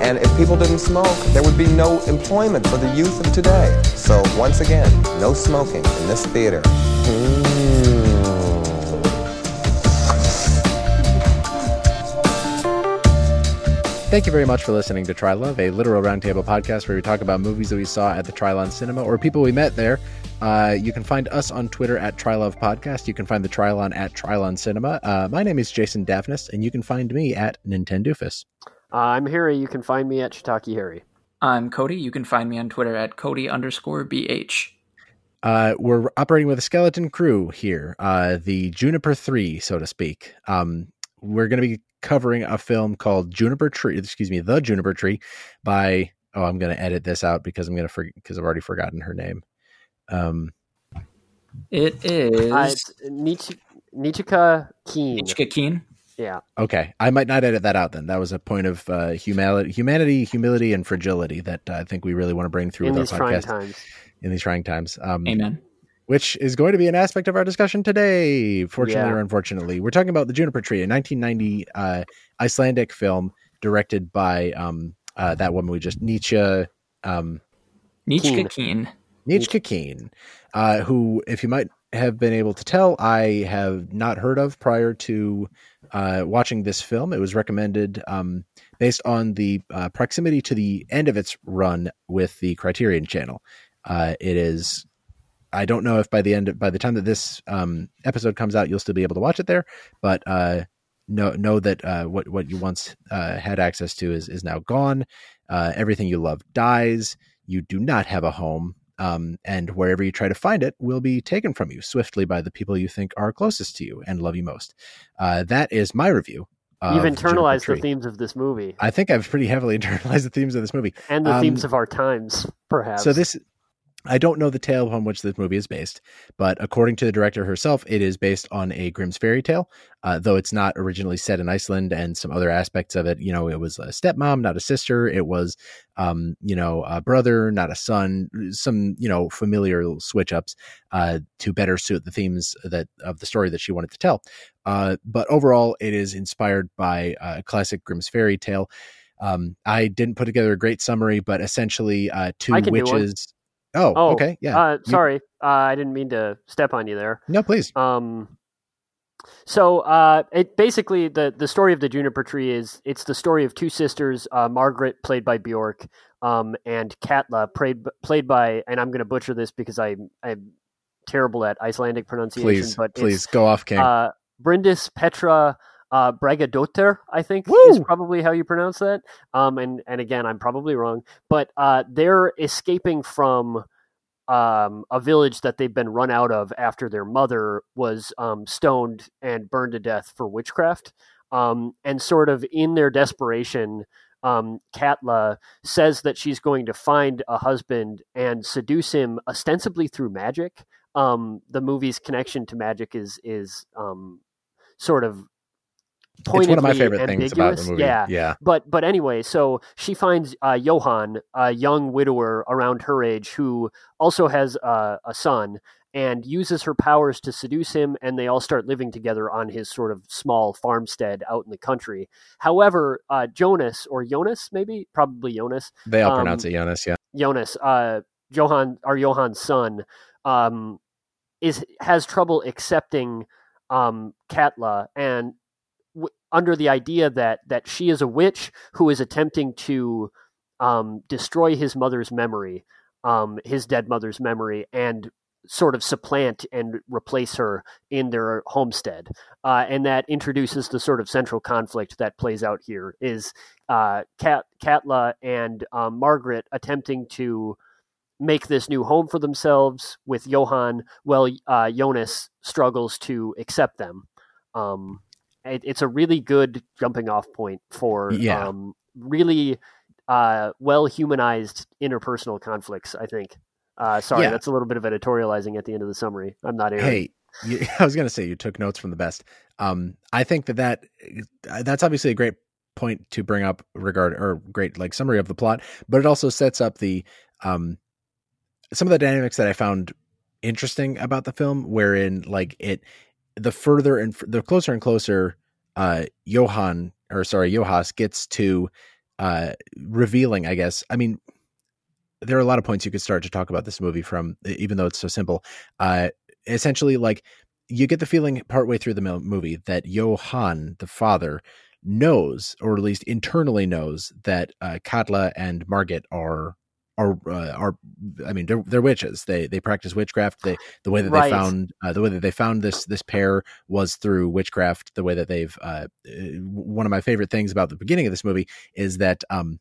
And if people didn't smoke, there would be no employment for the youth of today. So once again, no smoking in this theater. Mm. Thank you very much for listening to Try Love, a literal roundtable podcast where we talk about movies that we saw at the Trylon Cinema or people we met there. Uh, you can find us on Twitter at Trylove Podcast. You can find the Trylon at Trylon Cinema. Uh, my name is Jason Daphnis, and you can find me at Nintendoofus. Uh, I'm Harry. You can find me at Shiitake Harry. I'm Cody. You can find me on Twitter at Cody underscore BH. Uh, we're operating with a skeleton crew here, uh, the Juniper 3, so to speak. Um, we're going to be covering a film called Juniper Tree, excuse me, The Juniper Tree by, oh, I'm going to edit this out because I'm going to forget, because I've already forgotten her name. Um, It is Uh, Nich- Nichika Keene. Ichika Keene. Yeah. okay. I might not edit that out then. That was a point of uh, humanity, humanity, humility, and fragility that uh, I think we really want to bring through In with these our trying podcast times. in these trying times. Um, Amen. which is going to be an aspect of our discussion today, fortunately Yeah. or unfortunately. We're talking about the Juniper Tree, a 1990 uh, Icelandic film directed by um, uh, that woman we just Nietzsche, um, Nichka Keene. Nietzsche Keene, uh, who, if you might have been able to tell, I have not heard of prior to uh, watching this film. It was recommended um, based on the uh, proximity to the end of its run with the Criterion Channel. Uh, it is. I don't know if by the end, by the time that this um, episode comes out, you'll still be able to watch it there. But uh, know know that uh, what what you once uh, had access to is is now gone. Everything you love dies. You do not have a home um, and wherever you try to find it will be taken from you swiftly by the people you think are closest to you and love you most. Uh, that is my review. You've internalized the themes of this movie I think I've pretty heavily internalized the themes of this movie. and the um, themes of our times, perhaps. So this, I don't know the tale upon which this movie is based, but according to the director herself, it is based on a Grimm's fairy tale. Uh, though it's not originally set in Iceland, and some other aspects of it, you know, it was a stepmom, not a sister. It was, um, you know, a brother, not a son. Some, you know, familiar switch ups uh, to better suit the themes that of the story that she wanted to tell. Uh, but overall, it is inspired by a classic Grimm's fairy tale. Um, I didn't put together a great summary, but essentially, uh, two I do one. witches. Oh, Oh, okay, yeah. uh, sorry, uh, I didn't mean to step on you there. no, please. Um, so uh, it basically the the story of the juniper tree is it's the story of two sisters, uh, Margaret played by Bjork, um, and Katla played played by, and I'm going to butcher this because I I'm terrible at Icelandic pronunciation, Please, but please go off, King. uh, Bryndís Petra uh, I think Woo! is probably how you pronounce that. Um, and and again, I'm probably wrong, but uh, they're escaping from um, a village that they've been run out of after their mother was um, stoned and burned to death for witchcraft. Um, and sort of in their desperation, um, Katla says that she's going to find a husband and seduce him ostensibly through magic. Um, the movie's connection to magic is is um, sort of it's one of my favorite things about the ambiguous. movie. Yeah, yeah. but but anyway, so she finds uh, Johann, a young widower around her age, who also has uh, a son, and uses her powers to seduce him, and they all start living together on his sort of small farmstead out in the country. However, uh, Jonas or Jonas, maybe probably Jonas, They all um, pronounce it Jonas. Yeah. Jonas, uh, Johann, our Johann's son, um, is has trouble accepting um, Katla, and under the idea that that she is a witch who is attempting to um, destroy his mother's memory, um, his dead mother's memory, and sort of supplant and replace her in their homestead, uh, and that introduces the sort of central conflict that plays out here is uh, Kat, Katla and um, Margaret attempting to make this new home for themselves with Johann, while uh, Jonas struggles to accept them. Um, it, it's a really good jumping off point for Yeah. um, really uh, well humanized interpersonal conflicts. I think. Uh, sorry, Yeah. that's a little bit of editorializing at the end of the summary. I'm not Aaron. Hey, you, I was going to say you took notes from the best. Um, I think that that uh, that's obviously a great point to bring up regard or great like summary of the plot, but it also sets up the um some of the dynamics that I found interesting about the film, wherein like it the further and the closer and closer uh Johan or sorry Johas gets to uh revealing, I guess. I mean, there are a lot of points you could start to talk about this movie from, even though it's so simple. Uh, essentially, like you get the feeling partway through the movie that Johan, the father, knows, or at least internally knows, that uh, Katla and Margit are are uh, are. I mean, they're they're witches. They they practice witchcraft. They the way that Right. they found uh, the way that they found this this pair was through witchcraft. The way that they've uh, uh, one of my favorite things about the beginning of this movie is that um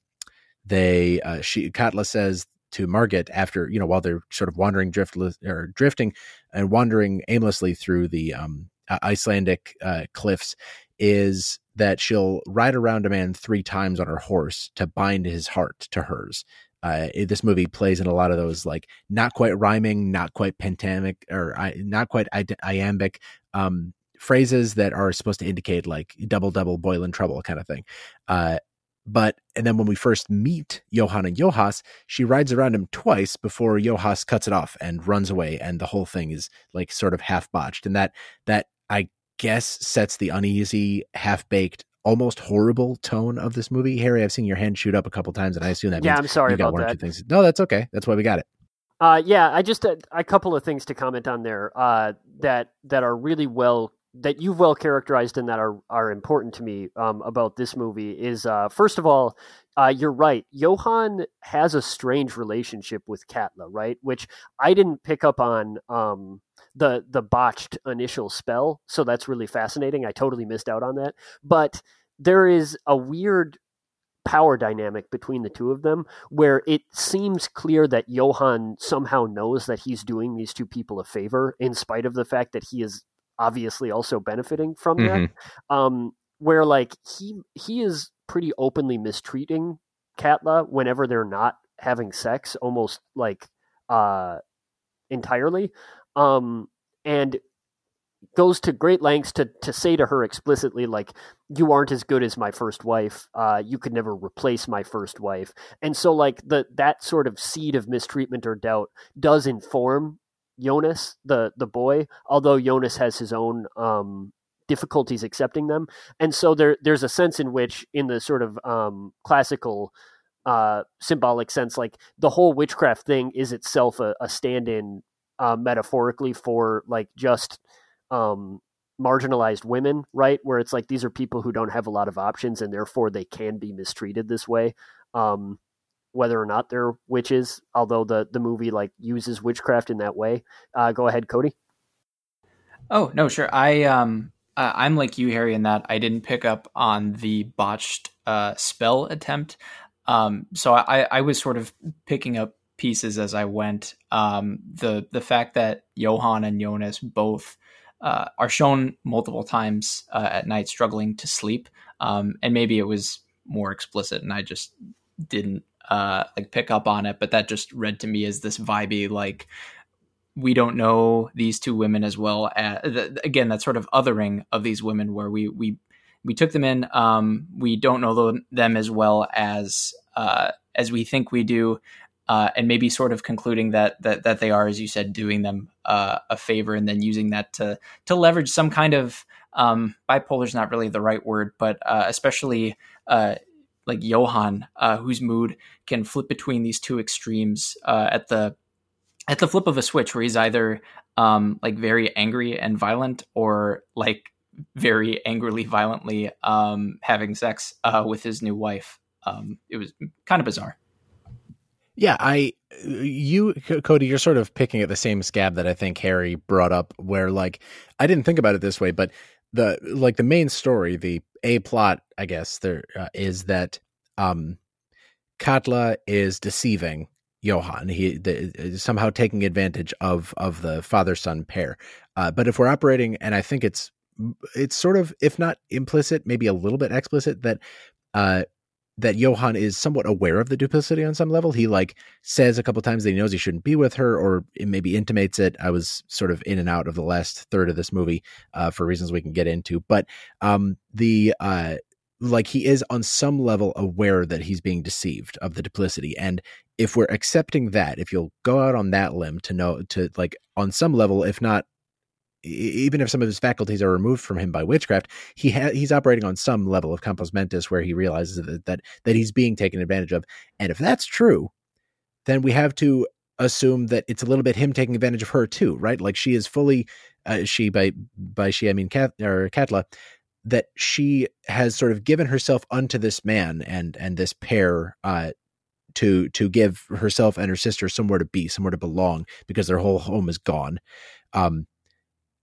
they uh, she Katla says to Margit after you know while they're sort of wandering driftless or drifting and wandering aimlessly through the um, Icelandic uh, cliffs is that she'll ride around a man three times on her horse to bind his heart to hers. Uh, it- this movie plays in a lot of those like not quite rhyming, not quite pentamic, or I, not quite i- iambic um, phrases that are supposed to indicate like double double boil in trouble kind of thing. Uh, but and then when we first meet Johan and Johas, she rides around him twice before Johas cuts it off and runs away, and the whole thing is like sort of half botched, and that that I guess sets the uneasy, half baked, almost horrible tone of this movie. Harry, I've seen your hand shoot up a couple times, and I assume that yeah, means I'm sorry you got about one or that. two things. No, that's okay. That's why we got it. Uh, yeah, I just a, a couple of things to comment on there uh, that that are really well that you've well characterized and that are are important to me um, about this movie is uh, first of all, uh, you're right. Johan has a strange relationship with Katla, right? Which I didn't pick up on um, the the botched initial spell, so that's really fascinating. I totally missed out on that, but there is a weird power dynamic between the two of them where it seems clear that Johan somehow knows that he's doing these two people a favor in spite of the fact that he is obviously also benefiting from that. Um where like he he is pretty openly mistreating Katla whenever they're not having sex almost like uh entirely um and goes to great lengths to to say to her explicitly like you aren't as good as my first wife. Uh you could never replace my first wife. And so like the that sort of seed of mistreatment or doubt does inform Jonas the the boy although Jonas has his own um difficulties accepting them. And so there there's a sense in which in the sort of um classical uh symbolic sense like the whole witchcraft thing is itself a, a stand-in uh, metaphorically for like just um marginalized women right where it's like these are people who don't have a lot of options and therefore they can be mistreated this way um whether or not they're witches although the the movie like uses witchcraft in that way uh go ahead cody Oh no, sure. I um, uh, I'm like you, Harry, in that I didn't pick up on the botched uh, spell attempt. Um, so I, I was sort of picking up pieces as I went. Um, the the fact that Johan and Jonas both uh, are shown multiple times uh, at night struggling to sleep, um, and maybe it was more explicit, and I just didn't uh, like pick up on it. But that just read to me as this vibey like we don't know these two women as well as th- again that sort of othering of these women where we we we took them in um we don't know them as well as uh as we think we do uh and maybe sort of concluding that that that they are as you said doing them uh a favor and then using that to to leverage some kind of um bipolar is not really the right word but uh especially uh like Johan, uh, whose mood can flip between these two extremes uh, at the at the flip of a switch where he's either um, like very angry and violent or like very angrily violently um, having sex with his new wife. Um, it was kind of bizarre Yeah, I you Cody, you're sort of picking at the same scab that I think Harry brought up where like I didn't think about it this way, but the like the main story, the a plot, I guess there uh, is that um Katla is deceiving Johann. He the, somehow taking advantage of of the father son pair. Uh, but if we're operating, and I think it's it's sort of if not implicit, maybe a little bit explicit that uh, that Johan is somewhat aware of the duplicity on some level. He like says a couple times that he knows he shouldn't be with her, or maybe intimates it. I was sort of in and out of the last third of this movie uh, for reasons we can get into, but um, the uh, like he is on some level aware that he's being deceived of the duplicity, and if we're accepting that, if you'll go out on that limb to know to like on some level, if not even if some of his faculties are removed from him by witchcraft, he ha- he's operating on some level of compos mentis where he realizes that, that that he's being taken advantage of. And if that's true, then we have to assume that it's a little bit him taking advantage of her too, right? Like she is fully uh, she by by she I mean Kat or Katla that she has sort of given herself unto this man and and this pair uh to to give herself and her sister somewhere to be, somewhere to belong because their whole home is gone. Um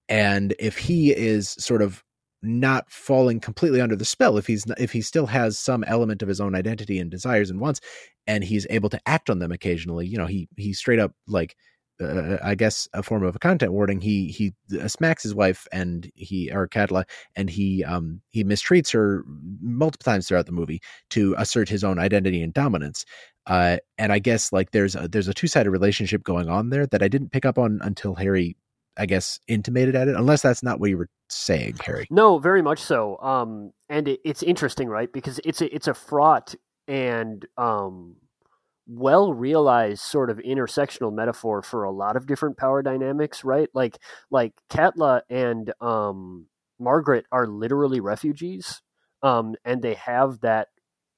and if he is sort of not falling completely under the spell if he's if he still has some element of his own identity and desires and wants and he's able to act on them occasionally you know he he straight up like uh, I guess a form of a content warning. He he uh, smacks his wife and he or Katla and he um he mistreats her multiple times throughout the movie to assert his own identity and dominance. Uh, and I guess like there's a, there's a two sided relationship going on there that I didn't pick up on until Harry I guess, intimated at it, unless that's not what you were saying, Harry. No, very much so. Um, and it, it's interesting, right? Because it's a it's a fraught and um, well realized sort of intersectional metaphor for a lot of different power dynamics, right? Like like Katla and um, Margaret are literally refugees, um, and they have that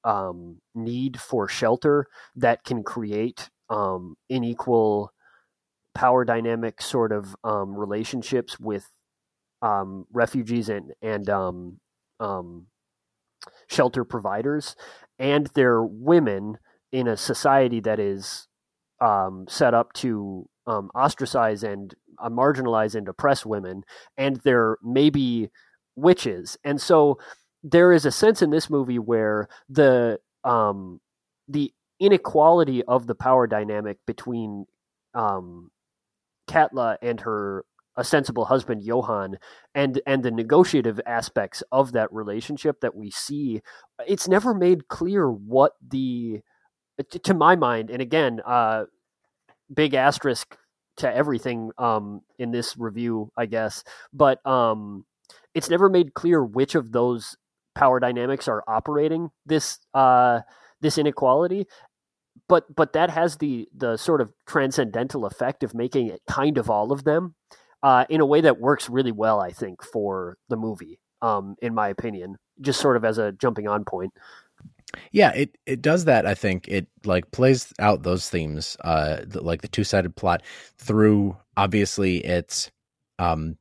um, need for shelter that can create um, unequal power dynamic sort of um, relationships with um, refugees and and um, um, shelter providers, and they're women in a society that is um, set up to um, ostracize and uh, marginalize and oppress women, and they're maybe witches, and so there is a sense in this movie where the the inequality of the power dynamic between um, Katla and her ostensible husband Johan and and the negotiative aspects of that relationship that we see it's never made clear what the to my mind and again uh big asterisk to everything um in this review I guess but um it's never made clear which of those power dynamics are operating this uh this inequality but but that has the the sort of transcendental effect of making it kind of all of them uh, in a way that works really well, I think, for the movie. Um, in my opinion, just sort of as a jumping on point. Yeah, it it does that. I think it like plays out those themes, uh, the, like the two sided plot through. Obviously, it's um,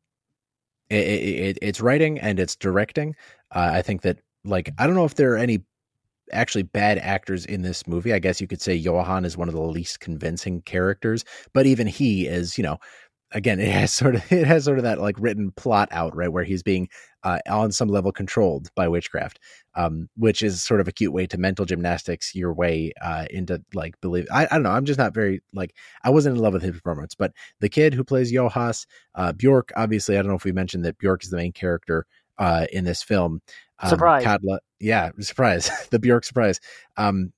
it, it, it's writing and it's directing. Uh, I think that like I don't know if there are any actually bad actors in this movie. I guess you could say Johan is one of the least convincing characters, but even he is, you know, again, it has sort of it has sort of that like written plot out right where he's being uh, on some level controlled by witchcraft, um, which is sort of a cute way to mental gymnastics your way uh, into like believe. I, I don't know. I'm just not very like I wasn't in love with his performance, but the kid who plays Johas, uh, Bjork. Obviously, I don't know if we mentioned that Bjork is the main character uh, in this film. Um, surprise. Katla, yeah, surprise. the Bjork surprise. Um,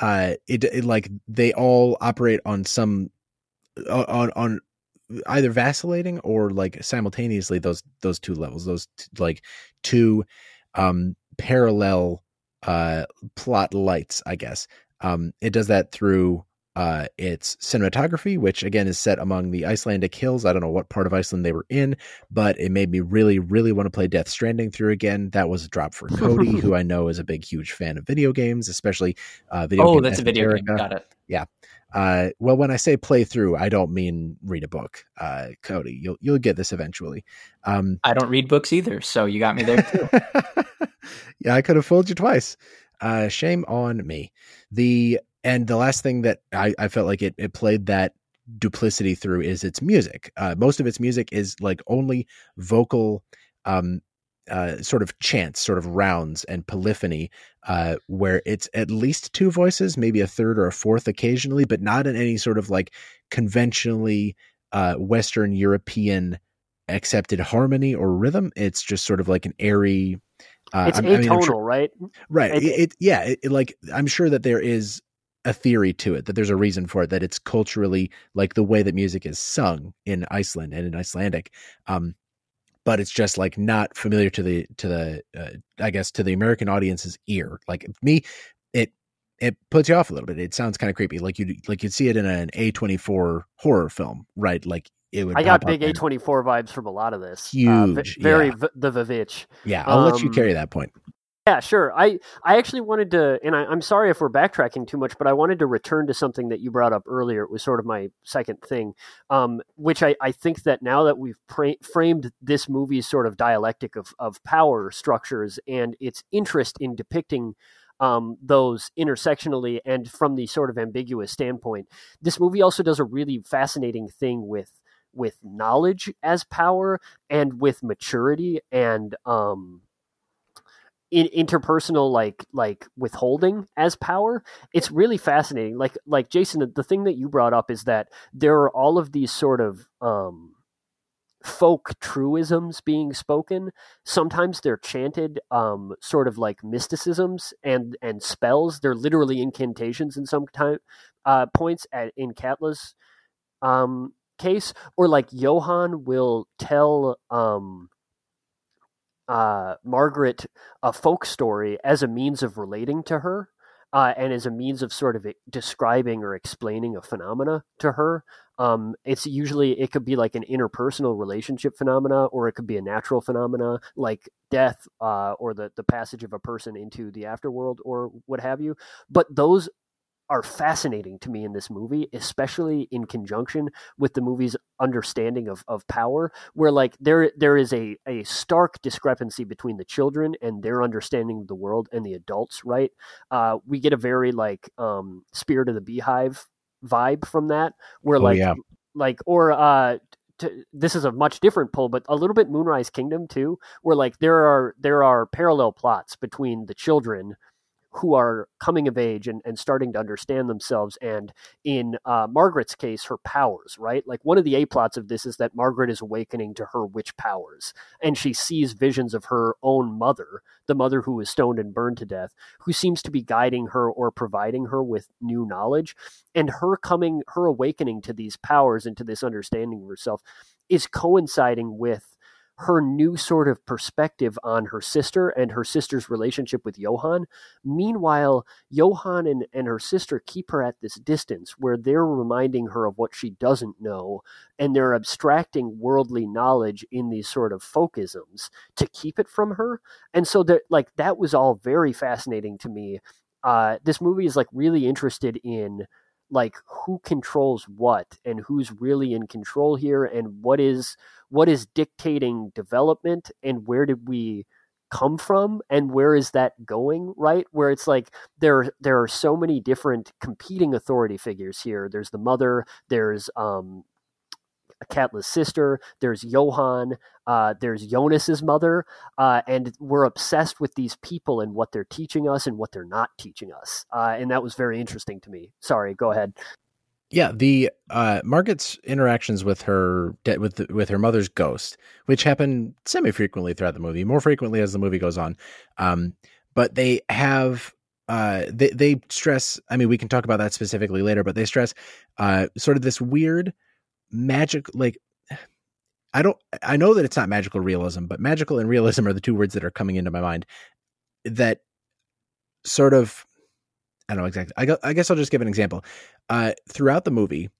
uh, it, it like they all operate on some uh, on on either vacillating or like simultaneously those those two levels those t- like two um parallel uh plot lights i guess um it does that through uh, it's cinematography, which again is set among the Icelandic hills. I don't know what part of Iceland they were in, but it made me really, really want to play Death Stranding through again. That was a drop for Cody, who I know is a big, huge fan of video games, especially uh, video. Oh, that's a video game. Got it. Yeah. Uh, well, when I say play through, I don't mean read a book, uh, Cody. You'll you'll get this eventually. Um, I don't read books either, so you got me there too. yeah, I could have fooled you twice. Uh, shame on me. The and the last thing that I, I felt like it, it played that duplicity through is its music. Uh, most of its music is like only vocal, um, uh, sort of chants, sort of rounds and polyphony, uh, where it's at least two voices, maybe a third or a fourth occasionally, but not in any sort of like conventionally uh, Western European accepted harmony or rhythm. It's just sort of like an airy, Uh, it's I, atonal, I mean, sure, right? Right. It, it, yeah. It, like I'm sure that there is a theory to it that there's a reason for it that it's culturally like the way that music is sung in Iceland and in Icelandic. Um, but it's just like not familiar to the to the uh, I guess to the American audience's ear. Like me, it it puts you off a little bit. It sounds kind of creepy, like you like you'd see it in an A twenty four horror film, right? Like it would. I got big A twenty four vibes from a lot of this. Huge, uh, very yeah. v- the Vivitch. Yeah, I'll um, let you um, carry that point. Yeah, sure. I I actually wanted to, and I, am sorry if we're backtracking too much, but I wanted to return to something that you brought up earlier. It was sort of my second thing, um, which I, I think that now that we've pra- framed this movie's sort of dialectic of of power structures and its interest in depicting um, those intersectionally and from the sort of ambiguous standpoint, this movie also does a really fascinating thing with with knowledge as power and with maturity and um, in interpersonal like like withholding as power it's really fascinating. Like like jason the thing that you brought up is that there are all of these sort of um folk truisms being spoken. Sometimes they're chanted um sort of like mysticisms and and spells. They're literally incantations in some time uh points at in Katla's um case. Or like johan will tell um uh, Margaret a folk story as a means of relating to her uh, and as a means of sort of describing or explaining a phenomena to her. Um, it's usually it could be like an interpersonal relationship phenomena, or it could be a natural phenomena like death uh, or the the passage of a person into the afterworld or what have you. But those are fascinating to me in this movie, especially in conjunction with the movie's understanding of, of power, where like there there is a, a stark discrepancy between the children and their understanding of the world and the adults, right? Uh, we get a very like um, spirit of the beehive vibe from that, where oh, like yeah. like or uh to, this is a much different pull, but a little bit Moonrise Kingdom too, where like there are there are parallel plots between the children who are coming of age and, and starting to understand themselves. And in uh, margaret's case her powers right? Like one of the a plots of this is that margaret is awakening to her witch powers and she sees visions of her own mother the mother who was stoned and burned to death who seems to be guiding her or providing her with new knowledge. And her coming her awakening to these powers and to this understanding of herself is coinciding with her new sort of perspective on her sister and her sister's relationship with Johan. Meanwhile, Johan and, and her sister keep her at this distance where they're reminding her of what she doesn't know and they're abstracting worldly knowledge in these sort of folkisms to keep it from her. And so that like that was all very fascinating to me. Uh, this movie is like really interested in like who controls what and who's really in control here and what is what is dictating development and where did we come from and where is that going right? Where it's like there there are so many different competing authority figures here. There's the mother there's um Katla's sister. There's Johan. Uh, there's Jonas's mother, uh, and we're obsessed with these people and what they're teaching us and what they're not teaching us. Uh, and that was very interesting to me. Sorry, go ahead. Yeah, the uh, Margaret's interactions with her with the, with her mother's ghost, which happen semi frequently throughout the movie, more frequently as the movie goes on. Um, but they have uh, they they stress. I mean, we can talk about that specifically later, but they stress uh, sort of this weird magic like I don't I know that it's not magical realism, but magical and realism are the two words that are coming into my mind that sort of I don't know exactly. I, I guess I'll just give an example. Uh, throughout the movie,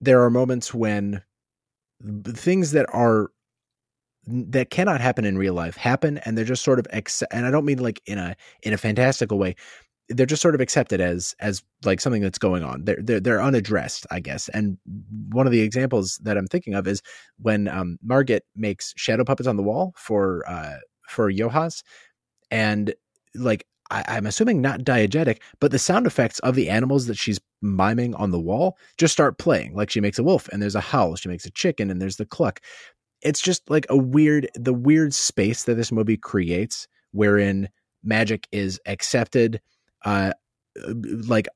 there are moments when things that are that cannot happen in real life happen, and they're just sort of ex- and I don't mean like in a in a fantastical way, they're just sort of accepted as as like something that's going on. They're they're, they're unaddressed, I guess. And one of the examples that I'm thinking of is when um, Margaret makes shadow puppets on the wall for uh, for Johas, and like I, am assuming not diegetic, but the sound effects of the animals that she's miming on the wall just start playing. Like she makes a wolf and there's a howl, she makes a chicken and there's the cluck. It's just like a weird, the weird space that this movie creates, wherein magic is accepted uh, like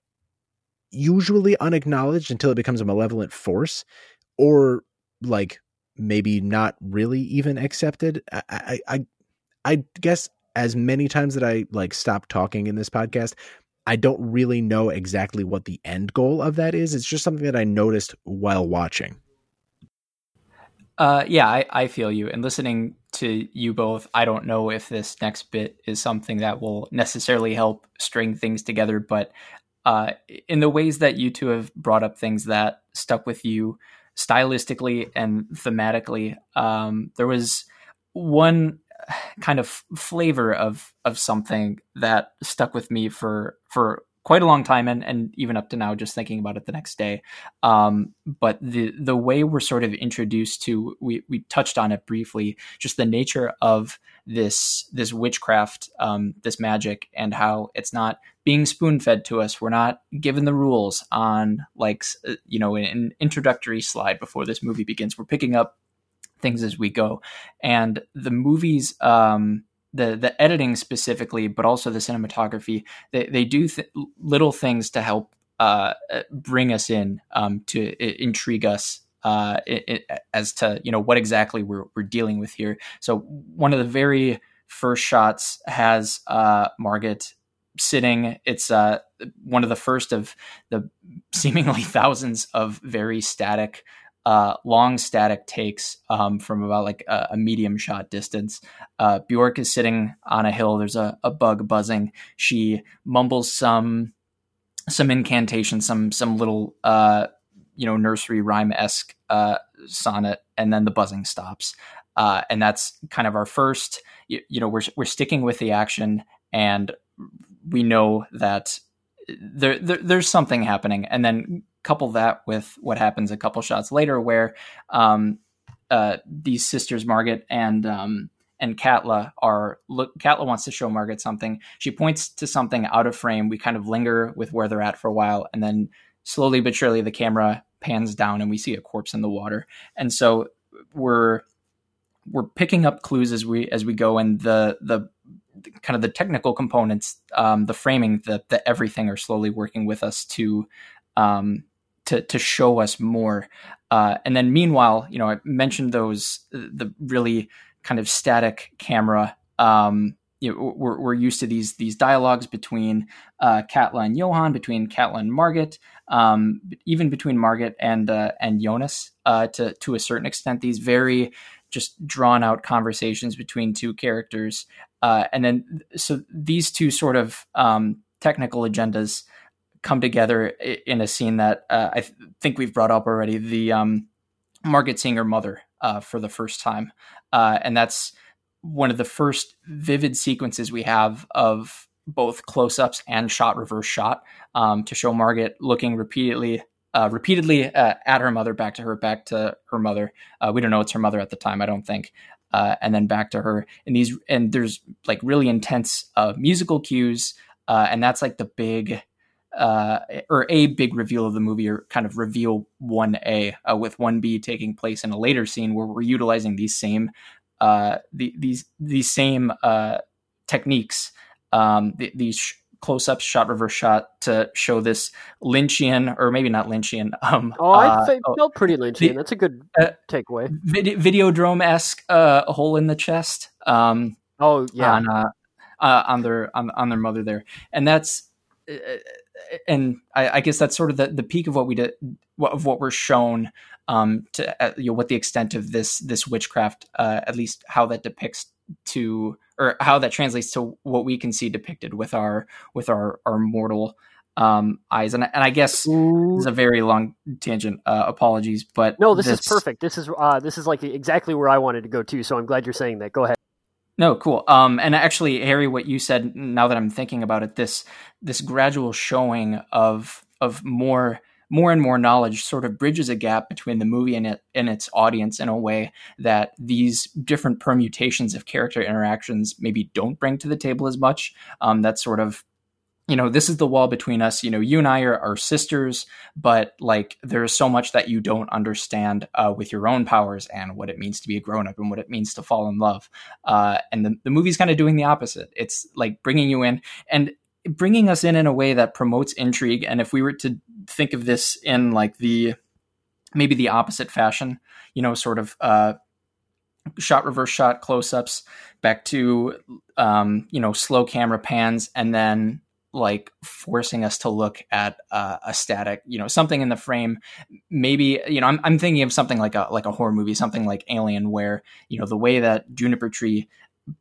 usually unacknowledged until it becomes a malevolent force or like maybe not really even accepted I, I i i guess as many times that I like stop talking in this podcast, I don't really know exactly what the end goal of that is. It's just something that I noticed while watching. Uh, yeah, I, I feel you. And listening to you both, I don't know if this next bit is something that will necessarily help string things together, but uh, in the ways that you two have brought up things that stuck with you stylistically and thematically, um, there was one kind of flavor of of something that stuck with me for for quite a long time and, and even up to now just thinking about it the next day. Um, but the the way we're sort of introduced to we we touched on it briefly just the nature of this this witchcraft um, this magic and how it's not being spoon fed to us. We're not given the rules on like uh, you know an introductory slide before this movie begins. We're picking up things as we go. And the movies um, the the editing specifically, but also the cinematography. They they do th- little things to help uh, bring us in um, to intrigue us uh, it, it, as to you know what exactly we're we're dealing with here. So one of the very first shots has uh, Margaret sitting. It's uh, one of the first of the seemingly thousands of very static uh, long static takes um, from about like a, a medium shot distance. Uh, Bjork is sitting on a hill. There's a, a bug buzzing. She mumbles some some incantation, some some little uh, you know nursery rhyme esque uh, sonnet, and then the buzzing stops. Uh, and that's kind of our first. You, you know, we're we're sticking with the action, and we know that there, there, there's something happening and then couple that with what happens a couple shots later, where um, uh, these sisters Margaret and um, and Katla are look. Katla wants to show Margaret something. She points to something out of frame. We kind of linger with where they're at for a while, and then slowly but surely the camera pans down, and we see a corpse in the water. And so we're we're picking up clues as we as we go, and the the kind of the technical components, um, the framing, the the everything are slowly working with us to um, to to show us more. Uh, and then meanwhile, you know, I mentioned those the really kind of static camera. Um, you know, we're, we're used to these these dialogues between uh, Katla and Johan, between Katla and Margaret, um, even between Margaret and uh, and Jonas uh, to to a certain extent. These very just drawn out conversations between two characters, uh, and then so these two sort of um, technical agendas come together in a scene that uh, I th- think we've brought up already. The um, Margaret seeing her mother uh, for the first time, uh, and that's one of the first vivid sequences we have of both close-ups and shot reverse shot um, to show Margaret looking repeatedly. Uh, repeatedly uh, at her mother, back to her, back to her mother. Uh, we don't know it's her mother at the time, I don't think. and then back to her. And these, and there's like really intense musical cues, and that's like the big uh, or a big reveal of the movie, or kind of reveal one A, uh, with one B taking place in a later scene where we're utilizing these same uh, the, these these same uh, techniques, um, the, these sh- close up shot reverse shot to show this Lynchian, or maybe not Lynchian. Um, oh, I uh, felt oh, pretty Lynchian. The, That's a good uh, takeaway. Vid- Videodrome esque uh, hole in the chest. Um, oh yeah, on, uh, uh, on their on, on their mother there, and that's and I, I, guess that's sort of the, the peak of what we did of what we're shown um, to uh, you know what the extent of this this witchcraft uh, at least how that depicts to or how that translates to what we can see depicted with our with our our mortal um, eyes. And, and I guess Ooh. this is a very long tangent uh, apologies but no this, this, is perfect. This is uh, this is like exactly where I wanted to go to so I'm glad you're saying that. Go ahead no, cool. Um, and actually, Harry, what you said. Now that I'm thinking about it, this this gradual showing of of more more and more knowledge sort of bridges a gap between the movie and it and its audience in a way that these different permutations of character interactions maybe don't bring to the table as much. Um, sort of you know, this is the wall between us. You know, you and I are, are sisters, but like there's so much that you don't understand uh, with your own powers and what it means to be a grown up and what it means to fall in love. Uh, and the, the movie's kind of doing the opposite. It's like bringing you in and bringing us in in a way that promotes intrigue. And if we were to think of this in like the maybe the opposite fashion, you know, sort of uh, shot reverse shot close ups back to um, you know slow camera pans and then like forcing us to look at uh, a static you know something in the frame. Maybe you know I'm, I'm thinking of something like a like a horror movie something like alien where you know the way that juniper tree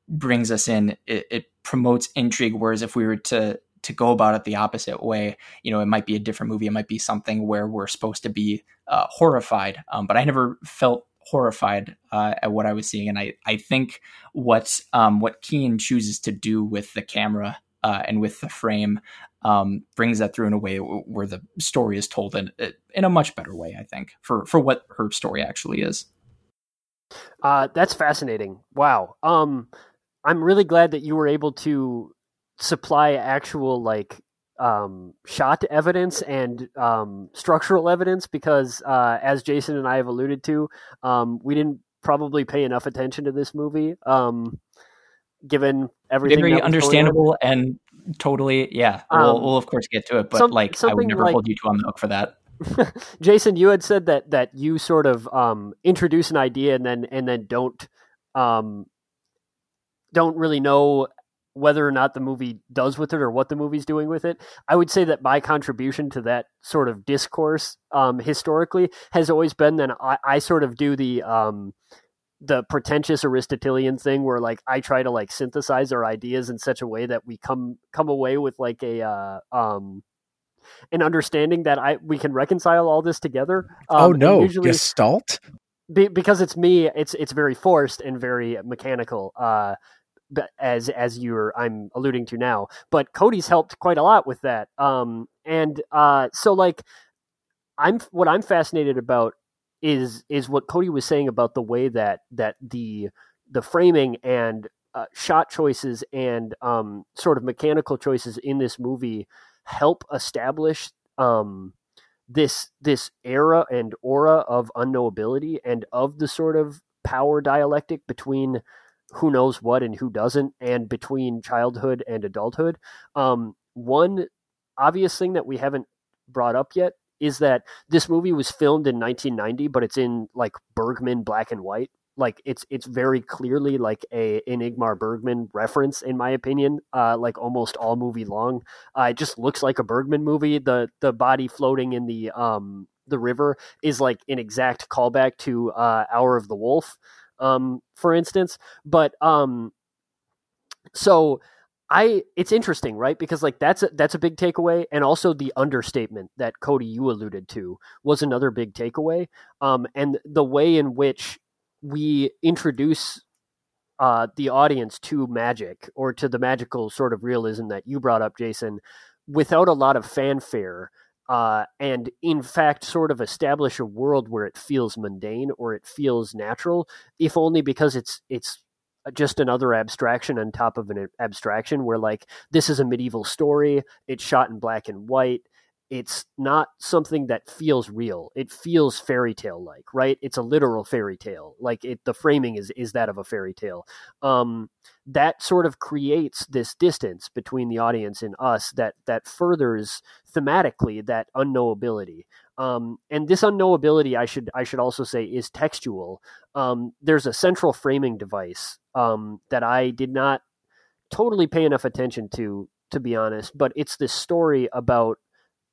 brings us in it, it promotes intrigue whereas if we were to to go about it the opposite way you know it might be a different movie. It might be something where we're supposed to be uh, horrified. Um, but i never felt horrified uh, at what I was seeing, and I I think what um, what Keene chooses to do with the camera uh, and with the frame um, brings that through in a way where the story is told in in a much better way. I think for for what her story actually is. Uh, that's fascinating. Wow. Um, I'm really glad that you were able to supply actual like um, shot evidence and um, structural evidence because, uh, as Jason and I have alluded to, um, we didn't probably pay enough attention to this movie, um, given everything. Very understandable and totally, yeah. We'll, um, we'll, of course get to it, but some, like I would never like, hold you to on the hook for that. Jason, you had said that that you sort of um, introduce an idea and then and then don't don't really know whether or not the movie does with it or what the movie's doing with it. I would say that my contribution to that sort of discourse um, historically has always been that I, I sort of do the um, the pretentious Aristotelian thing where like I try to like synthesize our ideas in such a way that we come come away with like a uh, um, an understanding that I we can reconcile all this together. Um, oh no, usually, Gestalt. Be, because it's me, it's it's very forced and very mechanical. Uh, as as you're I'm alluding to now. But Cody's helped quite a lot with that. Um, and uh, so like I'm what I'm fascinated about is is what Cody was saying about the way that that the the framing and uh, shot choices and um, sort of mechanical choices in this movie help establish um, this this era and aura of unknowability and of the sort of power dialectic between who knows what and who doesn't, and between childhood and adulthood. Um, one obvious thing that we haven't brought up yet is that this movie was filmed in 1990, but it's in like Bergman black and white. Like it's it's very clearly like a Ingmar Bergman reference, in my opinion. Uh, like almost all movie long, uh, it just looks like a Bergman movie. The the body floating in the um the river is like an exact callback to uh, Hour of the Wolf um, for instance. But um, so I, it's interesting, right? Because like that's a, that's a big takeaway, and also the understatement that Cody you alluded to was another big takeaway. Um, and the way in which we introduce uh, the audience to magic or to the magical sort of realism that you brought up, Jason, without a lot of fanfare uh, and in fact sort of establish a world where it feels mundane or it feels natural, if only because it's it's just another abstraction on top of an abstraction where like this is a medieval story it's shot in black and white it's not something that feels real. It feels fairy tale like, right? It's a literal fairy tale. Like it, the framing is is that of a fairy tale. Um, that sort of creates this distance between the audience and us that that furthers thematically that unknowability. Um, and this unknowability, I should I should also say, is textual. Um, there's a central framing device um, that I did not totally pay enough attention to, to be honest. But it's this story about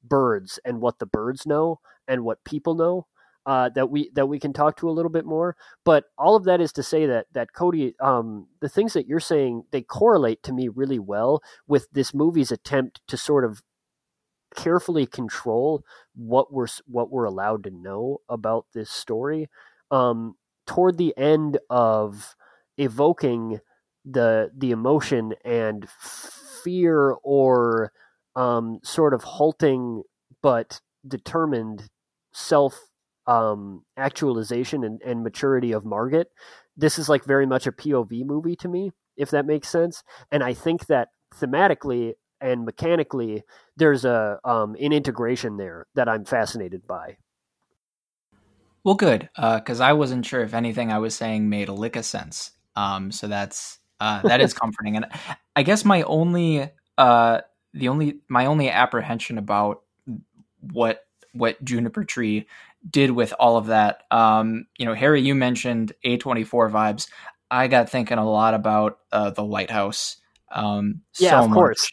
birds and what the birds know and what people know uh, that we that we can talk to a little bit more. But all of that is to say that that Cody, um, the things that you're saying, they correlate to me really well with this movie's attempt to sort of carefully control what we're what we're allowed to know about this story. Um, toward the end of evoking the the emotion and fear or um, sort of halting but determined self um, actualization and, and maturity of Margaret. This is like very much a POV movie to me, if that makes sense. And I think that thematically and mechanically, there's a um, an integration there that I'm fascinated by. Well, good, because uh, I wasn't sure if anything I was saying made a lick of sense. Um, so that's uh, that is comforting, and I guess my only uh, the only my only apprehension about what what Juniper Tree did with all of that. Um, you know, Harry, you mentioned A24 vibes. I got thinking a lot about uh, the lighthouse. Um, yeah, so of course.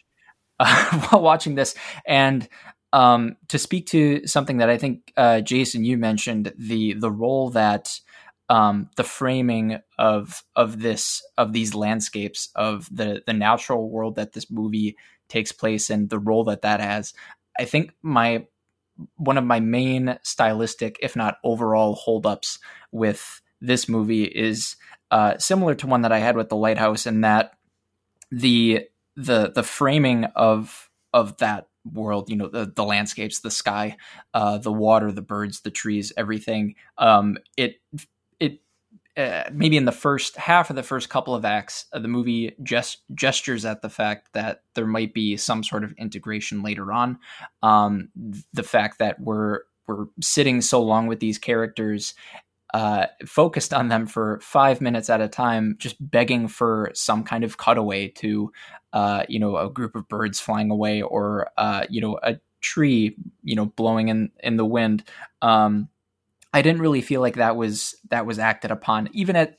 uh, while watching this, and um, to speak to something that I think uh, Jason you mentioned the the role that um, the framing of of this of these landscapes of the the natural world that this movie takes place in, the role that that has. I think my one of my main stylistic, if not overall, holdups with this movie is uh, similar to one that I had with the lighthouse, in that the the the framing of of that world, you know, the the landscapes, the sky, uh, the water, the birds, the trees, everything. Um, it it uh, maybe in the first half of the first couple of acts, uh, the movie just gestures at the fact that there might be some sort of integration later on. Um, the fact that we're we're sitting so long with these characters uh, focused on them for five minutes at a time, just begging for some kind of cutaway to, uh, you know, a group of birds flying away or, uh, you know, a tree, you know, blowing in in the wind. Um, I didn't really feel like that was that was acted upon. Even at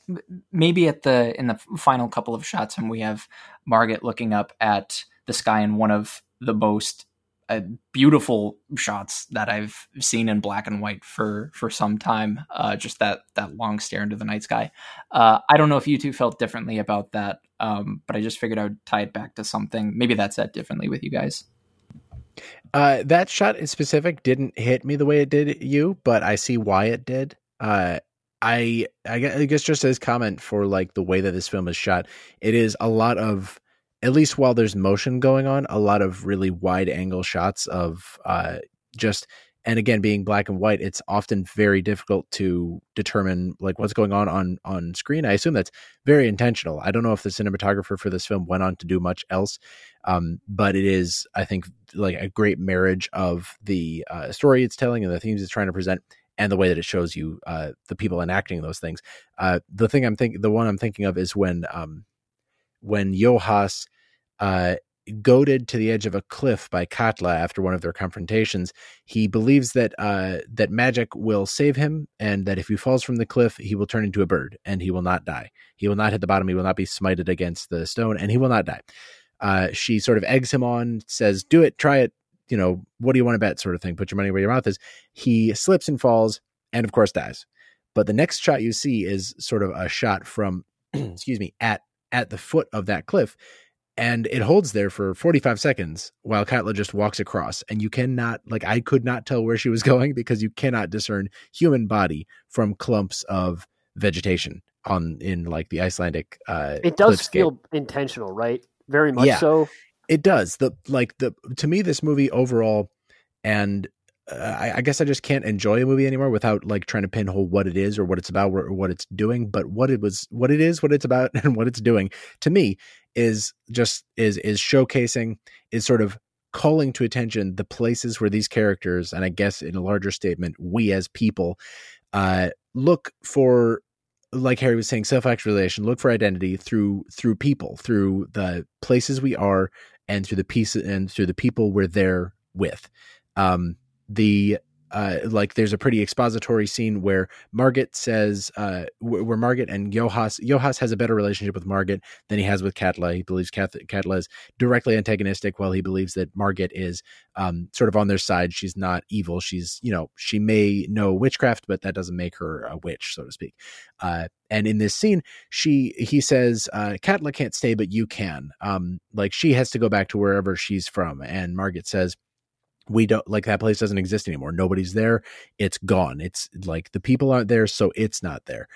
maybe at the in the final couple of shots, and we have Margaret looking up at the sky in one of the most uh, beautiful shots that I've seen in black and white for for some time. Uh, just that that long stare into the night sky. Uh, I don't know if you two felt differently about that, um, but I just figured I would tie it back to something. Maybe that's said differently with you guys. Uh, that shot in specific didn't hit me the way it did you, but I see why it did. Uh, I I guess just as comment for like the way that this film is shot, it is a lot of at least while there's motion going on, a lot of really wide angle shots of uh, just and again being black and white it's often very difficult to determine like what's going on on on screen. I assume that's very intentional. I don't know if the cinematographer for this film went on to do much else um, but it is i think like a great marriage of the uh, story it's telling and the themes it's trying to present and the way that it shows you uh, the people enacting those things. Uh, the thing i'm thinking the one i'm thinking of is when um, when Jonas uh, goaded to the edge of a cliff by Katla after one of their confrontations, he believes that uh, that magic will save him, and that if he falls from the cliff, he will turn into a bird and he will not die. He will not hit the bottom. He will not be smited against the stone, and he will not die. Uh, she sort of eggs him on, says, "Do it, try it." You know, what do you want to bet? Sort of thing. Put your money where your mouth is. He slips and falls, and of course dies. But the next shot you see is sort of a shot from, excuse me, at at the foot of that cliff and it holds there for 45 seconds while Katla just walks across and you cannot like I could not tell where she was going because you cannot discern human body from clumps of vegetation on in like the Icelandic uh It does feel intentional, right? Very much yeah, so. It does. The like the to me this movie overall and uh, I, I, guess I just can't enjoy a movie anymore without like trying to pinhole what it is or what it's about or, what it's doing. But what it was, what it is, what it's about, and what it's doing to me is just is is showcasing is sort of calling to attention the places where these characters and I guess in a larger statement we as people uh, look for like Harry was saying self actualization look for identity through through people through the places we are and through the piece and through the people we're there with. Um the uh, like there's a pretty expository scene where Margaret says, uh, where Margaret and Jonas, Jonas has a better relationship with Margaret than he has with Katla. He believes Katla is directly antagonistic, while he believes that Margaret is um, sort of on their side. She's not evil. She's, you know, she may know witchcraft, but that doesn't make her a witch, so to speak. Uh, and in this scene, she he says, uh, Katla can't stay, but you can. Um, like she has to go back to wherever she's from, and Margaret says we don't like that place doesn't exist anymore. Nobody's there. It's gone. It's like the people aren't there, so it's not there.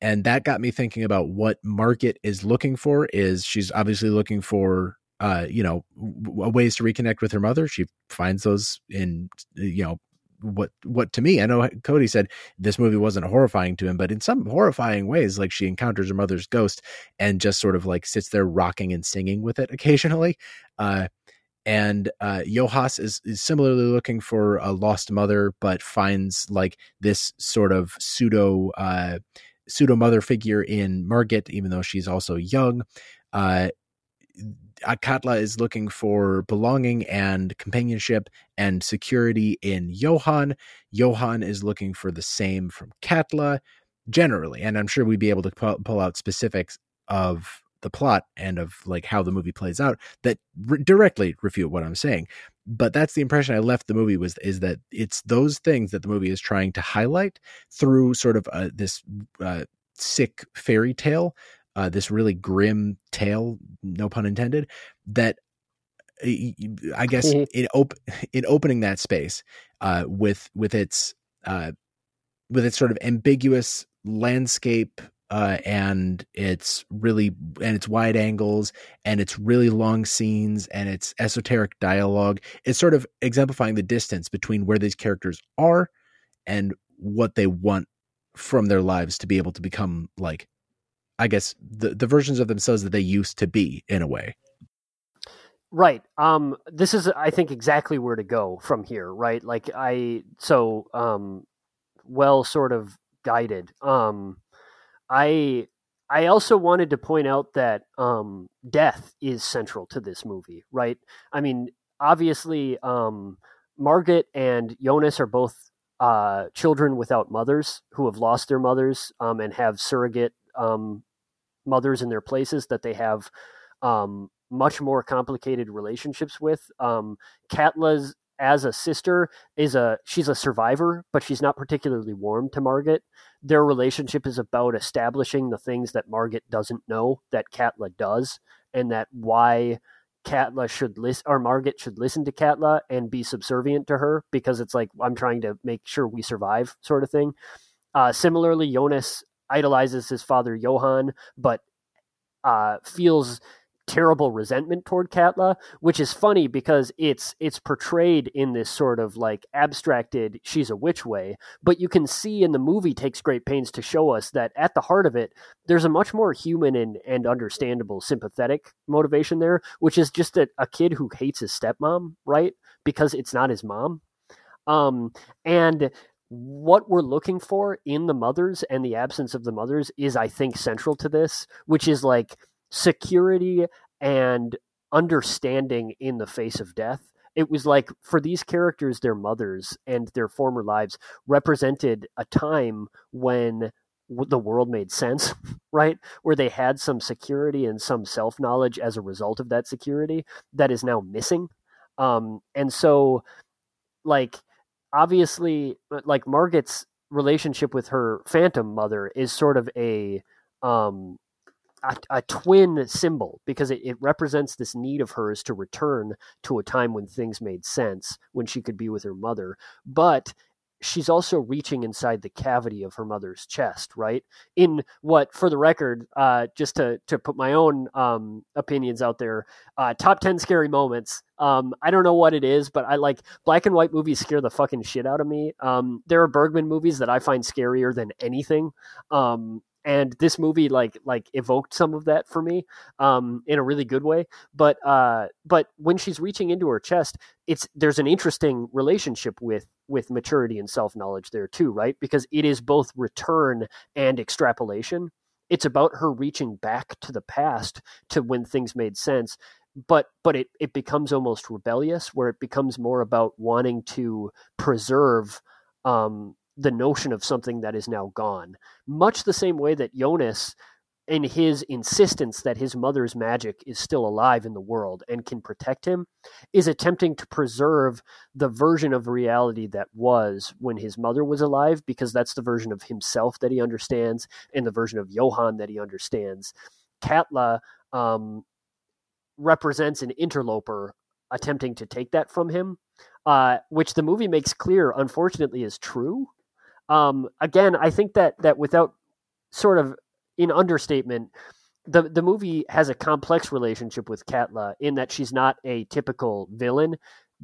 And that got me thinking about what Margit is looking for. Is she's obviously looking for, uh, you know, w- ways to reconnect with her mother. She finds those in, you know, what what to me. I know Cody said this movie wasn't horrifying to him, but in some horrifying ways, like she encounters her mother's ghost and just sort of like sits there rocking and singing with it occasionally. Uh, and uh, Jonas is, is similarly looking for a lost mother, but finds like this sort of pseudo uh, pseudo mother figure in Margit, even though she's also young. Uh, Katla is looking for belonging and companionship and security in Johan. Johan is looking for the same from Katla generally. And I'm sure we'd be able to pull, pull out specifics of the plot and of like how the movie plays out that re- directly refute what I'm saying. But that's the impression I left the movie was is that it's those things that the movie is trying to highlight through sort of uh, this uh, sick fairy tale, uh, this really grim tale, no pun intended, that I guess in op- in opening that space uh, with with its uh, with its sort of ambiguous landscape uh, and it's really and it's wide angles and it's really long scenes and it's esoteric dialogue. It's sort of exemplifying the distance between where these characters are and what they want from their lives to be able to become like I guess the the versions of themselves that they used to be in a way. Right. Um this is I think exactly where to go from here, right? Like I so um well sort of guided. Um I I also wanted to point out that um, death is central to this movie, right? I mean, obviously, um, Margaret and Jonas are both uh, children without mothers who have lost their mothers um, and have surrogate um, mothers in their places that they have um, much more complicated relationships with. Um, Katla's as a sister is a she's a survivor, but she's not particularly warm to Margaret. Their relationship is about establishing the things that Margaret doesn't know that Katla does, and that why Katla should listen or Margaret should listen to Katla and be subservient to her because it's like I'm trying to make sure we survive, sort of thing. Uh, similarly, Jonas idolizes his father Johan, but uh, feels terrible resentment toward Katla, which is funny because it's it's portrayed in this sort of like abstracted she's a witch way, but you can see in the movie takes great pains to show us that at the heart of it there's a much more human and, and understandable sympathetic motivation there, which is just a, a kid who hates his stepmom, right? Because it's not his mom. Um, and what we're looking for in the mothers and the absence of the mothers is, I think, central to this, which is like security and understanding in the face of death. It was like for these characters, their mothers and their former lives represented a time when the world made sense, right? Where they had some security and some self knowledge as a result of that security that is now missing. Um, and so, like, obviously, like Margaret's relationship with her phantom mother is sort of a um, a, a, twin symbol because it, it, represents this need of hers to return to a time when things made sense, when she could be with her mother. But she's also reaching inside the cavity of her mother's chest, right? In what, for the record, uh, just to to put my own um, opinions out there, uh, top ten scary moments. Um, I don't know what it is, but I like black and white movies scare the fucking shit out of me. Um, there are Bergman movies that I find scarier than anything. Um, and this movie like like evoked some of that for me um in a really good way but uh but when she's reaching into her chest it's there's an interesting relationship with with maturity and self-knowledge there too right? Because it is both return and extrapolation. It's about her reaching back to the past to when things made sense but but it it becomes almost rebellious where it becomes more about wanting to preserve um the notion of something that is now gone. Much the same way that Jonas, in his insistence that his mother's magic is still alive in the world and can protect him, is attempting to preserve the version of reality that was when his mother was alive, because that's the version of himself that he understands and the version of Johan that he understands. Katla um, represents an interloper attempting to take that from him, uh, which the movie makes clear, unfortunately, is true. Um, again, I think that that without sort of in understatement, the the movie has a complex relationship with Katla in that she's not a typical villain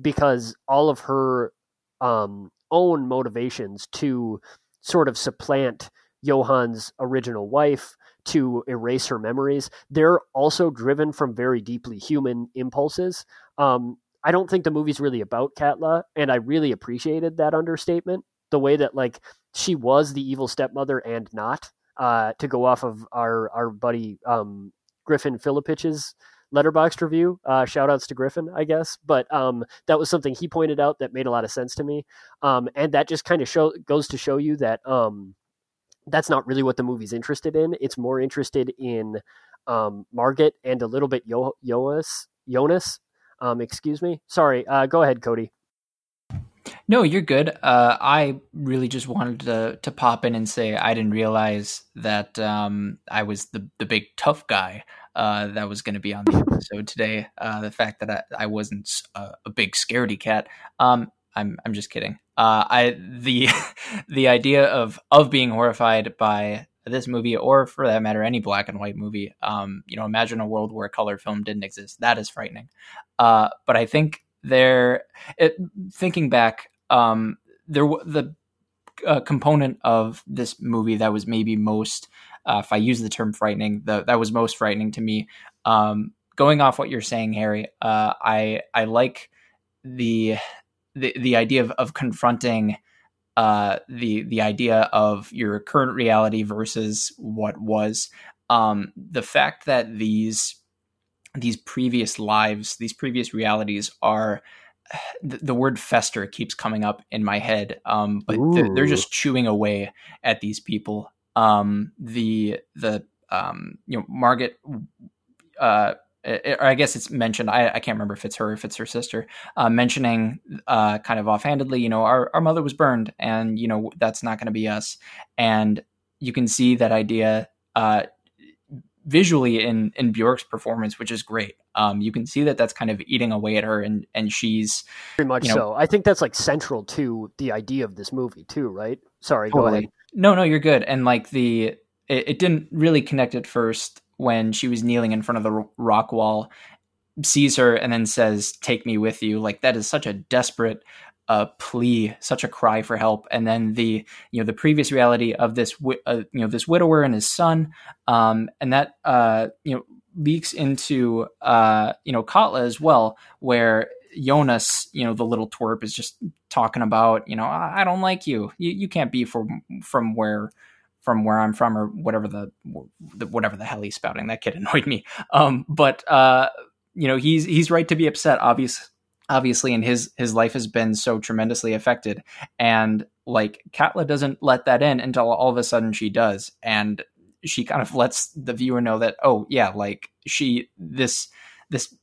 because all of her um, own motivations to sort of supplant Johan's original wife to erase her memories, they're also driven from very deeply human impulses. Um, I don't think the movie's really about Katla, and I really appreciated that understatement the way that like she was the evil stepmother and not uh, to go off of our our buddy um, Griffin Filipich's Letterboxd review. Uh, shout outs to Griffin, I guess. But um, that was something he pointed out that made a lot of sense to me. Um, and that just kind of show goes to show you that um, that's not really what the movie's interested in. It's more interested in um, Margit and a little bit Yo- Jonas. Jonas, um, excuse me. Sorry. Uh, go ahead, Cody. No, you're good. Uh, I really just wanted to to pop in and say I didn't realize that um, I was the the big tough guy uh, that was going to be on the episode today. Uh, the fact that I, I wasn't a, a, big scaredy cat. Um, I'm I'm just kidding. Uh, I the the idea of of being horrified by this movie, or for that matter, any black and white movie. Um, you know, imagine a world where color film didn't exist. That is frightening. Uh, but I think there, it, thinking back, um, there the uh, component of this movie that was maybe most, uh, if I use the term frightening, the, that was most frightening to me. Um, going off what you're saying, Harry, uh, I I like the the the idea of, of confronting uh, the the idea of your current reality versus what was. Um, the fact that these these previous lives, these previous realities are the, the word fester keeps coming up in my head, um, but they're, they're, just chewing away at these people. Um, the the um, you know Margit, uh, or I guess it's mentioned. I, I, can't remember if it's her, if it's her sister, uh, mentioning uh, kind of offhandedly, you know, our our mother was burned, and you know that's not going to be us. And you can see that idea uh, visually in in Bjork's performance, which is great. Um, you can see that that's kind of eating away at her, and and she's very much you know, so. I think that's like central to the idea of this movie too, right? Sorry, totally. go ahead. No, no, you're good. And like the it, it, didn't really connect at first when she was kneeling in front of the rock wall, sees her, and then says, "Take me with you." Like that is such a desperate a plea, such a cry for help, and then the you know the previous reality of this uh, you know this widower and his son, um, and that uh, you know leaks into uh, you know Katla as well, where Jonas, you know the little twerp, is just talking about you know I, I don't like you. you, you can't be from from where from where I'm from or whatever the, whatever the hell he's spouting. That kid annoyed me. Um, but uh, you know he's he's right to be upset. Obviously obviously and his his life has been so tremendously affected and like Katla doesn't let that in until all of a sudden she does and she kind of lets the viewer know that oh yeah like she this this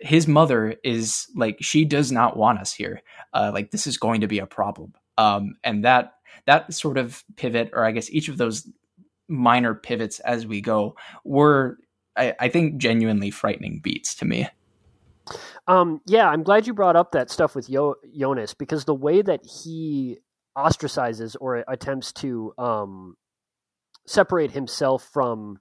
his mother is like she does not want us here. Uh like this is going to be a problem. Um and that that sort of pivot or i guess each of those minor pivots as we go were I, I think genuinely frightening beats to me um, yeah, I'm glad you brought up that stuff with Yo- Jonas because the way that he ostracizes or attempts to um, separate himself from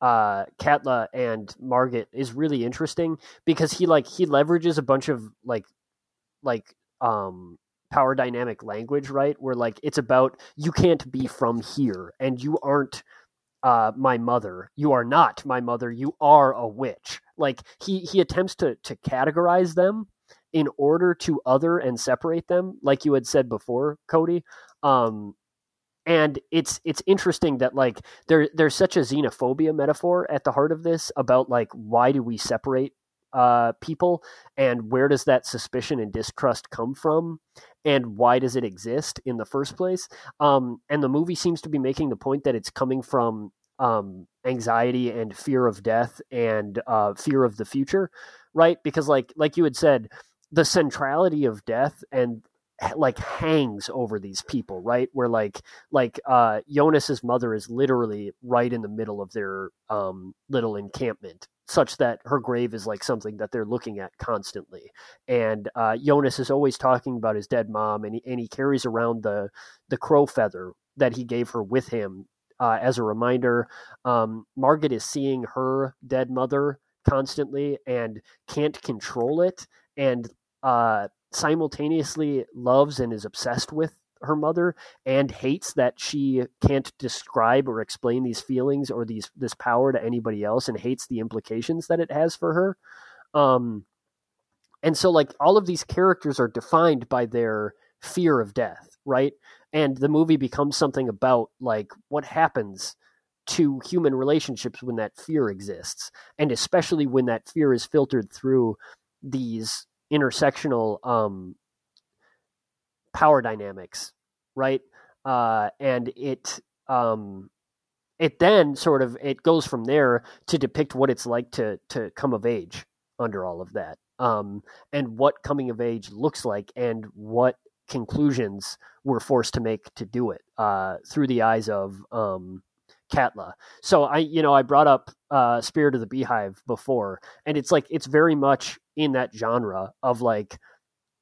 uh, Katla and Margit is really interesting because he like he leverages a bunch of like like um power dynamic language, right? Where like it's about you can't be from here and you aren't uh, my mother. You are not my mother. You are a witch. Like he he attempts to to categorize them in order to other and separate them, like you had said before, Cody. Um, and it's it's interesting that like there there's such a xenophobia metaphor at the heart of this about like why do we separate uh, people and where does that suspicion and distrust come from and why does it exist in the first place um, and the movie seems to be making the point that it's coming from um, anxiety and fear of death and uh, fear of the future right because like like you had said the centrality of death and like hangs over these people right where like like uh jonas's mother is literally right in the middle of their um little encampment such that her grave is like something that they're looking at constantly. And uh, Jonas is always talking about his dead mom, and he, and he carries around the the crow feather that he gave her with him uh, as a reminder. Um, Margit is seeing her dead mother constantly and can't control it, and uh, simultaneously loves and is obsessed with her mother and hates that she can't describe or explain these feelings or these this power to anybody else and hates the implications that it has for her um and so like all of these characters are defined by their fear of death right and the movie becomes something about like what happens to human relationships when that fear exists, and especially when that fear is filtered through these intersectional um, power dynamics, right? Uh, and it um, it then sort of it goes from there to depict what it's like to to come of age under all of that, um, and what coming of age looks like, and what conclusions we're forced to make to do it uh, through the eyes of um, Katla. So I, you know, I brought up uh, Spirit of the Beehive before, and it's like it's very much in that genre of like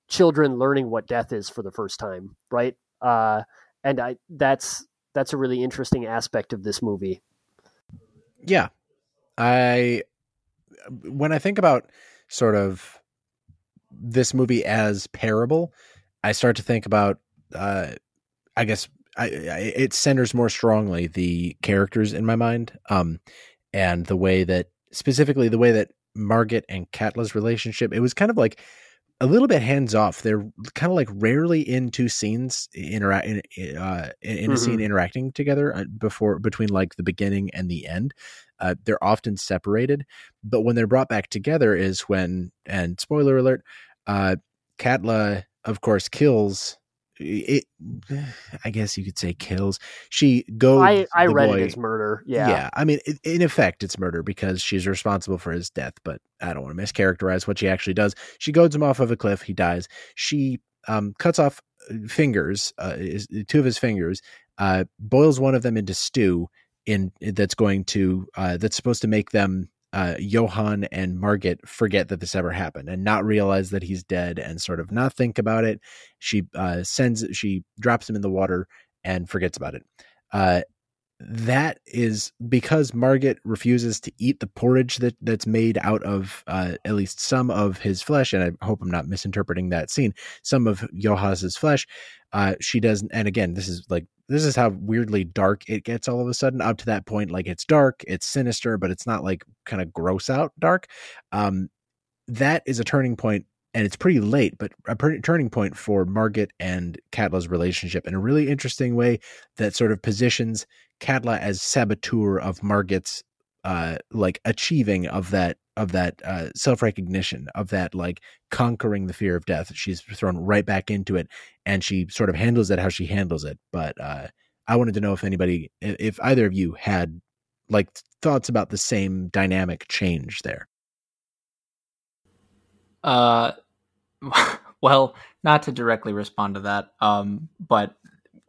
children learning what death is for the first time, right? Uh, and I that's that's a really interesting aspect of this movie. Yeah, I when I think about sort of this movie as parable, I start to think about, uh, I guess, I, I, it centers more strongly the characters in my mind, um, and the way that specifically the way that Margit and Katla's relationship. It was kind of like a little bit hands off. They're kind of like rarely in two scenes interact in, uh, in mm-hmm. a scene mm-hmm. interacting together uh, before between like the beginning and the end. Uh, they're often separated, but when they're brought back together is when and spoiler alert, uh, Katla of course kills it i guess you could say kills. She goes i, I read boy. it as murder yeah. Yeah i mean in effect it's murder because she's responsible for his death but i don't want to mischaracterize what she actually does. She goads him off of a cliff he dies. She um, cuts off uh, fingers uh, two of his fingers uh, boils one of them into stew in that's going to uh, that's supposed to make them uh, Johan and Margit forget that this ever happened and not realize that he's dead and sort of not think about it. She uh, sends, she drops him in the water and forgets about it. Uh, that is because Margit refuses to eat the porridge that that's made out of uh, at least some of his flesh, and I hope I'm not misinterpreting that scene. Some of Jonas's flesh, uh, she doesn't. And again, this is like this is how weirdly dark it gets all of a sudden. Up to that point, like it's dark, it's sinister, but it's not like kind of gross out dark. Um, that is a turning point and it's pretty late, but a turning point for Margit and Katla's relationship in a really interesting way that sort of positions Katla as saboteur of Margit's uh like achieving of that of that uh self-recognition of that like conquering the fear of death. She's thrown right back into it and she sort of handles it how she handles it. But uh i wanted to know if anybody if either of you had like thoughts about the same dynamic change there. Uh well not to directly respond to that um but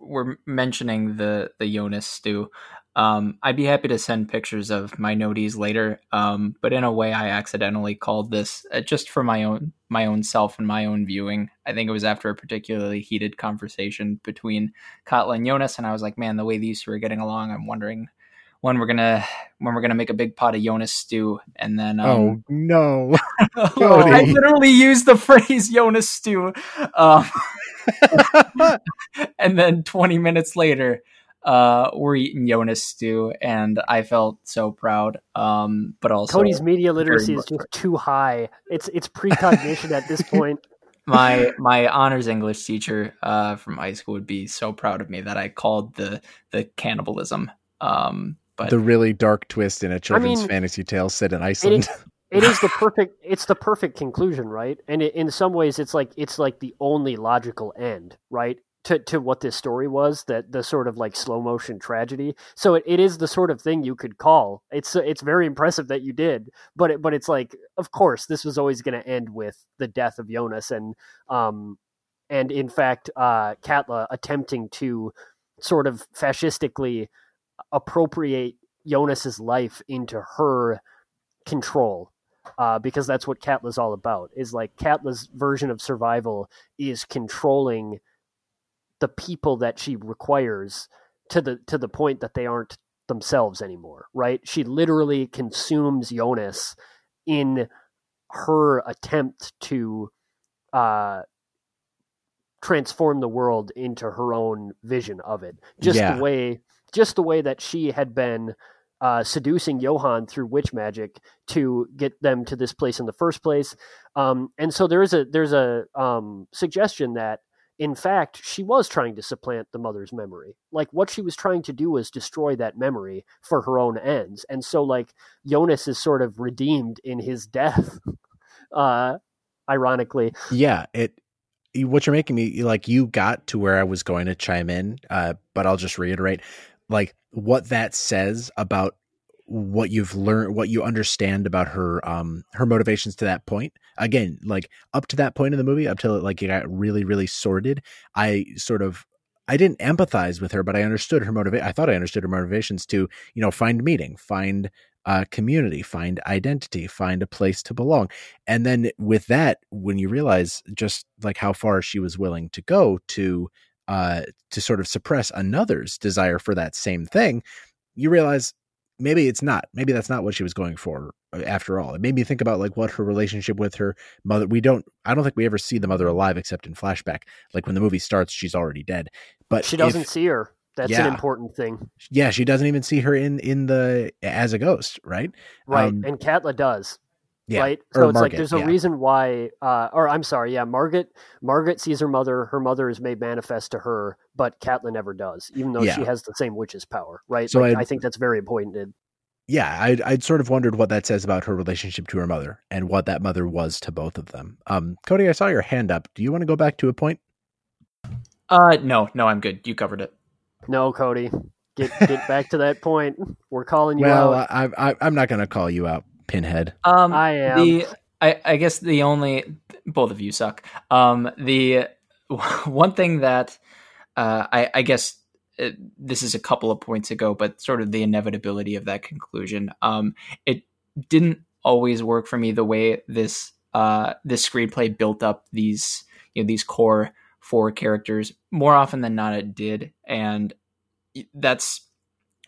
we're mentioning the the Jonas stew. Um, I'd be happy to send pictures of my noties later. Um, but in a way, I accidentally called this uh, just for my own my own self and my own viewing. I think it was after a particularly heated conversation between Katla and Jonas, and I was like, "Man, the way these two are getting along, I'm wondering when we're gonna when we're gonna make a big pot of Jonas stew." And then, um, oh no, I literally used the phrase Jonas stew. Um, and then 20 minutes later, uh, we're eating Jonas stew, and I felt so proud. Um, but also Tony's media literacy is just too high. It's it's precognition at this point. My my honors English teacher uh, from high school would be so proud of me that I called the the cannibalism. Um, but the really dark twist in a children's I mean, fantasy tale set in Iceland. It, it is the perfect it's the perfect conclusion right and it, in some ways it's like it's like the only logical end right to, to what this story was that the sort of like slow motion tragedy so it, it is the sort of thing you could call it's it's very impressive that you did but it, but it's like of course this was always going to end with the death of Jonas and um and in fact uh Katla attempting to sort of fascistically appropriate Jonas's life into her control uh, because that's what Katla's all about. Is like Katla's version of survival is controlling the people that she requires to the to the point that they aren't themselves anymore. Right? She literally consumes Jonas in her attempt to uh, transform the world into her own vision of it. Just yeah. the way, just the way that she had been uh, seducing Johan through witch magic to get them to this place in the first place. Um, and so there is a there's a um, suggestion that in fact, she was trying to supplant the mother's memory. Like what she was trying to do was destroy that memory for her own ends. And so like Jonas is sort of redeemed in his death. uh ironically. Yeah, it what you're making me like you got to where I was going to chime in, uh, but I'll just reiterate like what that says about what you've learned what you understand about her um her motivations to that point. Again like up to that point in the movie up till it like it got really really sordid i sort of i didn't empathize with her but i understood her motivation i thought i understood her motivations to you know find meaning find uh, community find identity find a place to belong. And then with that when you realize just like how far she was willing to go to uh to sort of suppress another's desire for that same thing you realize maybe it's not. Maybe that's not what she was going for uh, after all. It made me think about like what her relationship with her mother. We don't. I don't think we ever see the mother alive except in flashback. Like when the movie starts, she's already dead. But she doesn't if, see her. That's Yeah. an important thing, Yeah, she doesn't even see her in in the as a ghost, right? right? Um, and Katla does. Yeah, right? or So it's like there's a yeah. reason why, uh, or I'm sorry, yeah, Margaret. Margaret sees her mother. Her mother is made manifest to her, but Katla never does, even though Yeah. she has the same witch's power, right? So like, I'd- think that's very important. yeah, I'd, I'd sort of wondered what that says about her relationship to her mother and what that mother was to both of them. Um, Cody, I saw your hand up. Do you want to go back to a point? Uh, no, no, I'm good. You covered it. No, Cody, get get back to that point. We're calling you well, out. I, I, I'm not going to call you out, Pinhead. Um, I am. the I, I guess the only both of you suck. Um, the one thing that uh, I, I guess uh, this is a couple of points ago, but sort of the inevitability of that conclusion. Um, it didn't always work for me the way this uh, this screenplay built up these you know these core four characters. More often than not, it did, and that's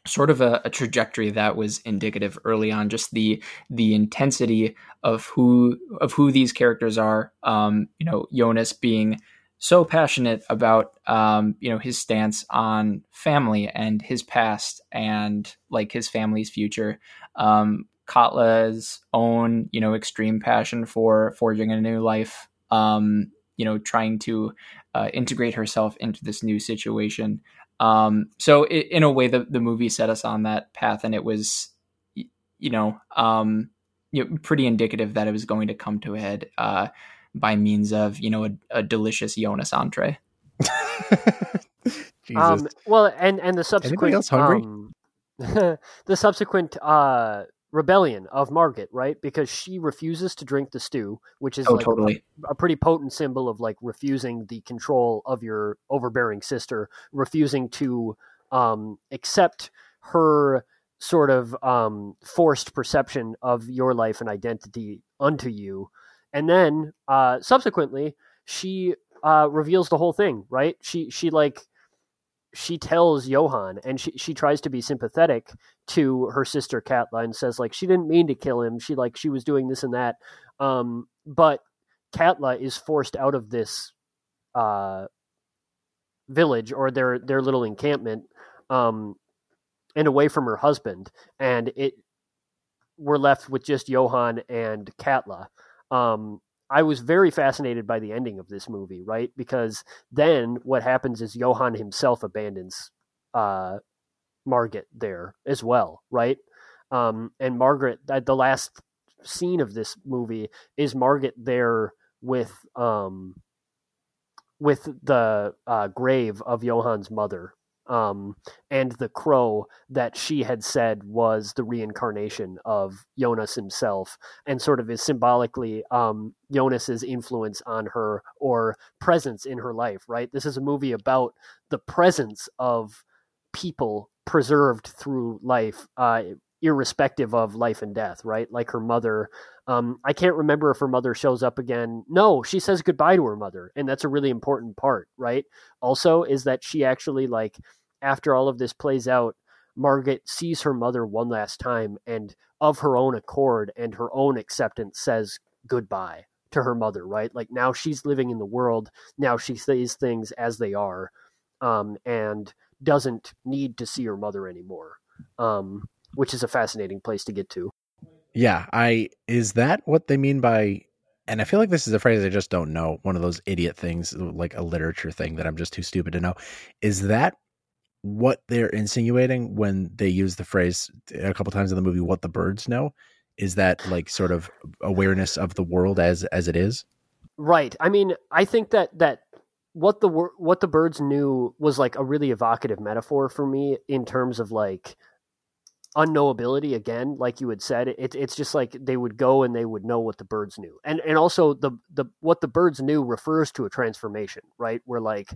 sort of a, a trajectory that was indicative early on. Just the the intensity of who of who these characters are. Um, you know, Jonas being so passionate about um, you know his stance on family and his past and like his family's future. Um, Katla's own you know extreme passion for forging a new life. Um, you know, trying to uh, integrate herself into this new situation. Um, so i in a way, the the movie set us on that path, and it was, you know, um, you know, pretty indicative that it was going to come to a head uh, by means of you know a, a delicious Jonas entree. Jesus. Um, well, and and the subsequent else hungry? um, the subsequent uh, rebellion of Margaret, right? Because she refuses to drink the stew, which is Oh, like a- a, pretty potent symbol of like refusing the control of your overbearing sister, refusing to um, accept her sort of um, forced perception of your life and identity unto you, and then uh, subsequently she uh, reveals the whole thing, right? She she like she tells Johan and she, she tries to be sympathetic to her sister Katla and says like she didn't mean to kill him. She like she was doing this and that. Um, but Katla is forced out of this uh, village or their their little encampment um, and away from her husband, and it we're left with just Johan and Katla. Um, I was very fascinated by the ending of this movie, right? Because then what happens is Johan himself abandons uh, Margaret there as well, right? Um, and Margaret, the last scene of this movie is Margaret there with um, with the uh, grave of Johan's mother, um, and the crow that she had said was the reincarnation of Jonas himself, and sort of is symbolically um, Jonas's influence on her or presence in her life. Right. This is a movie about the presence of people preserved through life, uh, irrespective of life and death. Right. Like her mother. Um, I can't remember if her mother shows up again. No, she says goodbye to her mother, and that's a really important part. Right. Also, is that she actually like after all of this plays out, Margaret sees her mother one last time and of her own accord and her own acceptance says goodbye to her mother, right? Like now she's living in the world. Now she sees things as they are um, and doesn't need to see her mother anymore, um, which is a fascinating place to get to. Yeah, I is that what they mean by and I feel like this is a phrase I just don't know. One of those idiot things, uh, like a literature thing that I'm just too stupid to know. Is that what they're insinuating when they use the phrase a couple times in the movie? What the birds know is that like sort of awareness of the world as as it is. Right. I mean, I think that that what the what the birds knew was like a really evocative metaphor for me in terms of like unknowability again like you had said it, it's just like they would go and they would know what the birds knew. And and also the the what the birds knew refers to a transformation right? Where like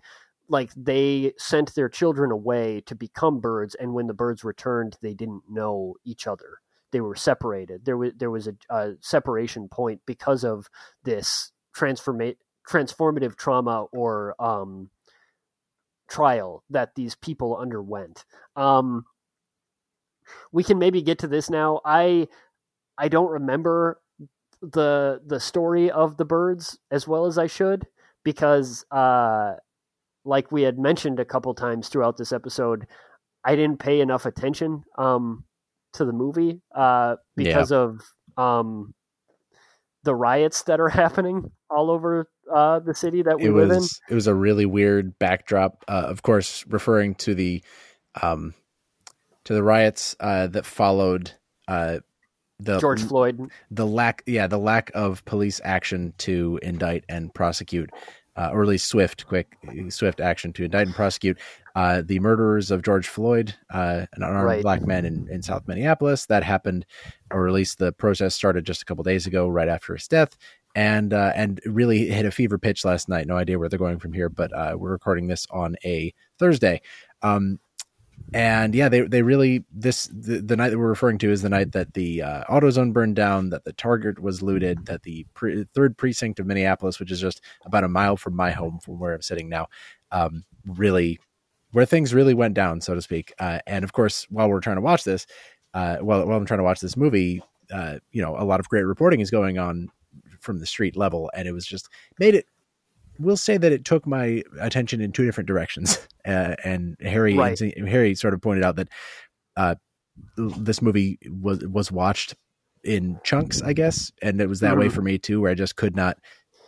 like they sent their children away to become birds and when the birds returned they didn't know each other. They were separated. There was there was a, a separation point because of this transformate transformative trauma or um trial that these people underwent. Um we can maybe get to this now. I I don't remember the the story of the birds as well as I should because uh like we had mentioned a couple times throughout this episode, I didn't pay enough attention um to the movie uh because yeah. of um the riots that are happening all over uh, the city that we it live was, in. It was a really weird backdrop. Uh, of course, referring to the um, to the riots uh, that followed uh, the George Floyd. The lack, yeah, the lack of police action to indict and prosecute, uh, or at least swift, quick, swift action to indict and prosecute uh, the murderers of George Floyd, uh, an unarmed right. black man in, in South Minneapolis. That happened, or at least the protest started just a couple days ago, right after his death. And uh, and really hit a fever pitch last night. No idea where they're going from here, but uh, we're recording this on a Thursday. Um, and yeah, they they really this the, the, night that we're referring to is the night that the uh, AutoZone burned down, that the Target was looted, that the pre- third precinct of Minneapolis, which is just about a mile from my home, from where I'm sitting now, um, really where things really went down, so to speak. Uh, and of course, while we're trying to watch this, uh, while while I'm trying to watch this movie, uh, you know, a lot of great reporting is going on from the street level, and it was just made it will say that it took my attention in two different directions. Uh, and Harry right. Harry sort of pointed out that uh, this movie was was watched in chunks, I guess, and it was that mm. way for me too, where I just could not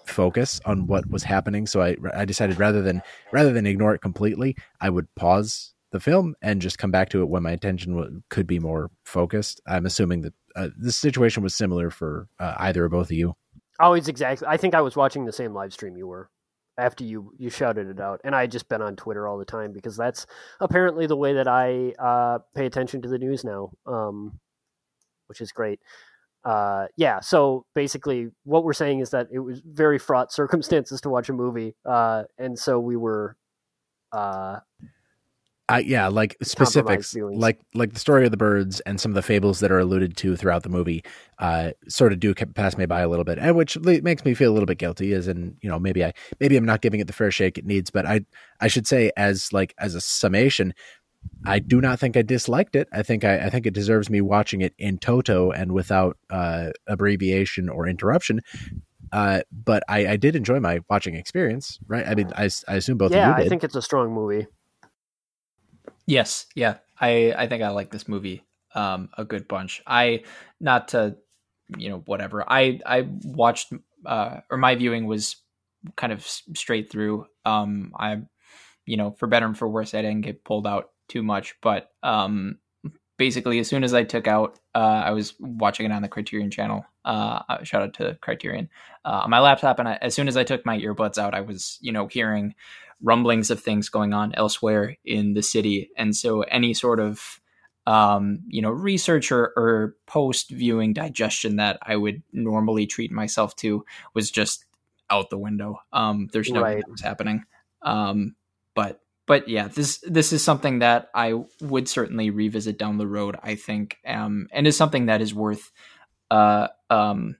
focus on what was happening. So I I decided rather than rather than ignore it completely, I would pause the film and just come back to it when my attention w- could be more focused. I'm assuming that uh, this situation was similar for uh, either or both of you. Oh, it's exactly. I think I was watching the same live stream you were after you you shouted it out. And i just been on twitter all the time because that's apparently the way that i uh, pay attention to the news now um, which is great. Uh, yeah so basically what we're saying is that it was very fraught circumstances to watch a movie uh, and so we were uh, I, yeah, like specifics, like like the story of the birds and some of the fables that are alluded to throughout the movie, uh, sort of do pass me by a little bit, and which makes me feel a little bit guilty. As in, you know, maybe I maybe I'm not giving it the fair shake it needs, but I I should say as like as a summation, I do not think I disliked it. I think I, I think it deserves me watching it in toto and without uh, abbreviation or interruption. Uh, but I, I did enjoy my watching experience, right? I mean, I, I assume both yeah, of you did. I think it's a strong movie. Yes, yeah. I I think I like this movie um a good bunch. I not to you know whatever. I I watched uh or my viewing was kind of straight through. Um I you know, for better and for worse, I didn't get pulled out too much, but um basically as soon as I took out uh I was watching it on the Criterion channel. Uh, uh shout out to Criterion. Uh, on my laptop and I, as soon as I took my earbuds out, I was, you know, hearing rumblings of things going on elsewhere in the city. And so any sort of um, you know, research or, or post viewing digestion that I would normally treat myself to was just out the window. Um, there's no right. was happening. Um, but but yeah, this this is something that I would certainly revisit down the road. I think, um, and is something that is worth uh, um,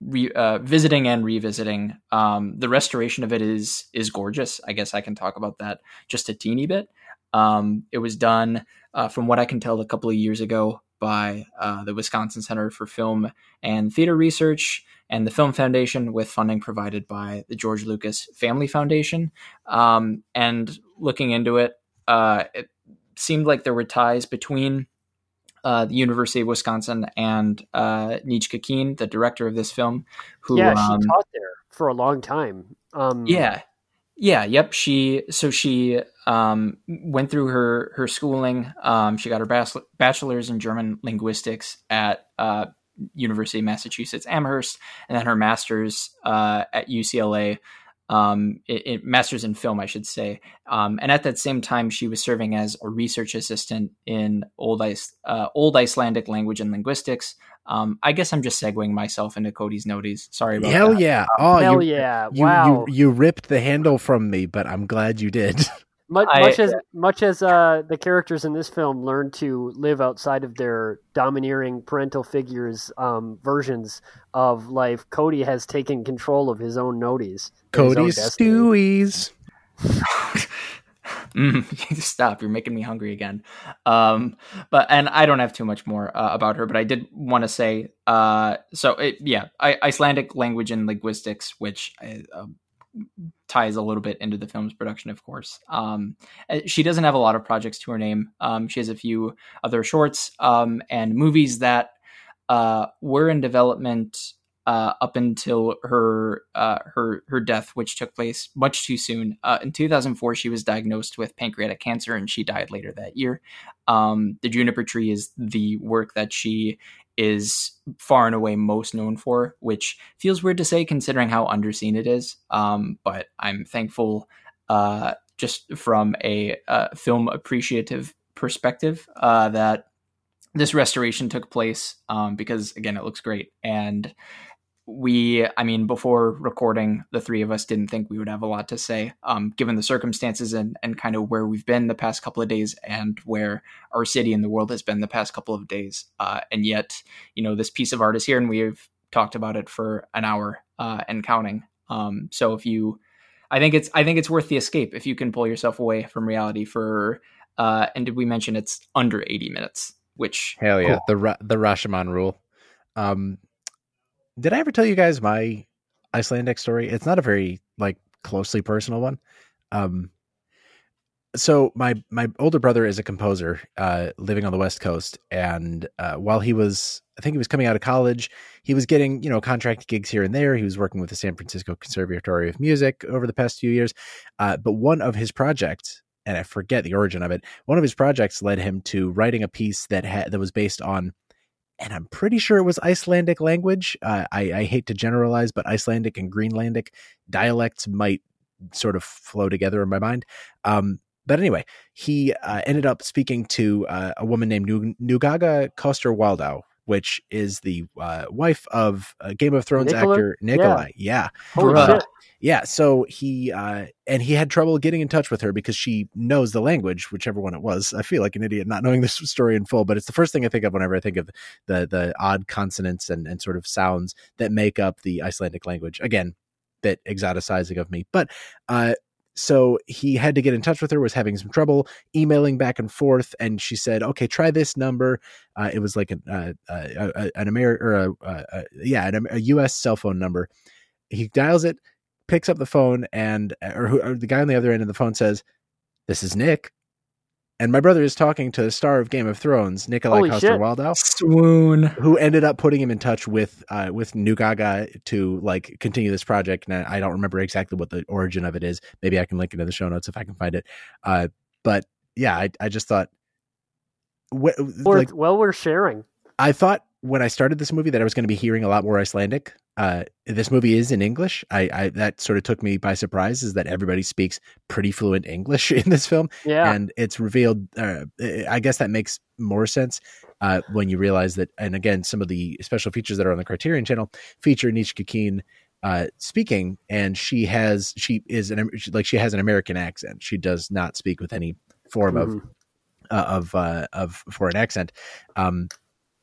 re, uh, visiting and revisiting. Um, the restoration of it is is gorgeous. I guess I can talk about that just a teeny bit. Um, it was done, uh, from what I can tell, a couple of years ago by uh, the Wisconsin Center for Film and Theater Research and the Film Foundation, with funding provided by the George Lucas Family Foundation. Um, and looking into it, uh, it seemed like there were ties between uh, the University of Wisconsin, and uh, Nietzchka Keene, the director of this film, who yeah, she um, taught there for a long time. Um, yeah, yeah, yep. She so she um, went through her her schooling. Um, she got her bas- bachelor's in German linguistics at uh, University of Massachusetts Amherst, and then her master's uh, at UCLA. Um, it, it, master's in film, I should say. Um, and at that same time, she was serving as a research assistant in old, Ice, uh, old Icelandic language and linguistics. Um, I guess I'm just segueing myself into Cody's noties. Sorry about that. Hell that. yeah! Oh, Hell you, yeah! you, wow. You, you ripped the handle from me, but I'm glad you did. Much, I- much as much as uh, the characters in this film learn to live outside of their domineering parental figures um, versions of life, Cody has taken control of his own noties. and own Cody's destiny. Stewies. Mm, stop! You're making me hungry again. Um, but and I don't have too much more uh, about her, but I did want to say, uh, so it, yeah, I, Icelandic language and linguistics, which uh, ties a little bit into the film's production, of course. Um, uh, she doesn't have a lot of projects to her name. Um, she has a few other shorts um, and movies that uh, were in development uh, up until her uh, her her death, which took place much too soon. Uh, in 2004, she was diagnosed with pancreatic cancer, and she died later that year. Um, the Juniper Tree is the work that she is far and away most known for, which feels weird to say considering how underseen it is. Um, but I'm thankful, uh, just from a uh, film appreciative perspective, uh, that this restoration took place um, because again, it looks great and we i mean before recording the three of us didn't think we would have a lot to say um, given the circumstances and, and kind of where we've been the past couple of days and where our city and the world has been the past couple of days uh, and yet you know this piece of art is here and we've talked about it for an hour uh, and counting um, so if you i think it's i think it's worth the escape if you can pull yourself away from reality for uh, and did we mention it's under 80 minutes which Hell yeah, cool. the Ra- the Rashomon rule. Um, did I ever tell you guys my Icelandic story? It's not a very like closely personal one. Um, so my my older brother is a composer, uh, living on the West Coast, and uh, while he was, I think he was coming out of college, he was getting you know contract gigs here and there. He was working with the San Francisco Conservatory of Music over the past few years, uh, but one of his projects and I forget the origin of it. One of his projects led him to writing a piece that had that was based on, and I'm pretty sure it was Icelandic language. Uh, I, I hate to generalize, but Icelandic and Greenlandic dialects might sort of flow together in my mind. Um, but anyway, he uh, ended up speaking to uh, a woman named Nu- Nukâka Coster-Waldau, which is the uh, wife of uh, Game of Thrones Nicola? actor Nikolaj. yeah. Bruh. shit. Yeah, so he uh and he had trouble getting in touch with her because she knows the language, whichever one it was. I feel like an idiot not knowing this story in full, but it's the first thing I think of whenever I think of the the odd consonants and and sort of sounds that make up the Icelandic language. Again, bit exoticizing of me, but uh so he had to get in touch with her was having some trouble emailing back and forth and she said okay try this number. Uh, it was like an uh, uh, uh, an american or a, uh, uh, yeah an, a us cell phone number. He dials it picks up the phone and or, who, or the guy on the other end of the phone says, "This is Nick," and my brother is talking to the star of Game of Thrones, Nikolaj Holy Coster-Waldau, swoon who ended up putting him in touch with uh, with Nukâka to like continue this project. And I don't remember exactly what the origin of it is. Maybe I can link it in the show notes if I can find it. Uh, but yeah, I, I just thought, wh- Worth- like well, we're sharing. I thought when I started this movie that I was going to be hearing a lot more Icelandic. Uh, this movie is in English. I, I that sort of took me by surprise. Is that everybody speaks pretty fluent English in this film, Yeah. and it's revealed. Uh, I guess that makes more sense uh, when you realize that. And again, some of the special features that are on the Criterion Channel feature Nietzchka Keene uh, speaking, and she has she is an like she has an American accent. She does not speak with any form of Mhm. uh, of uh, of foreign accent. Um,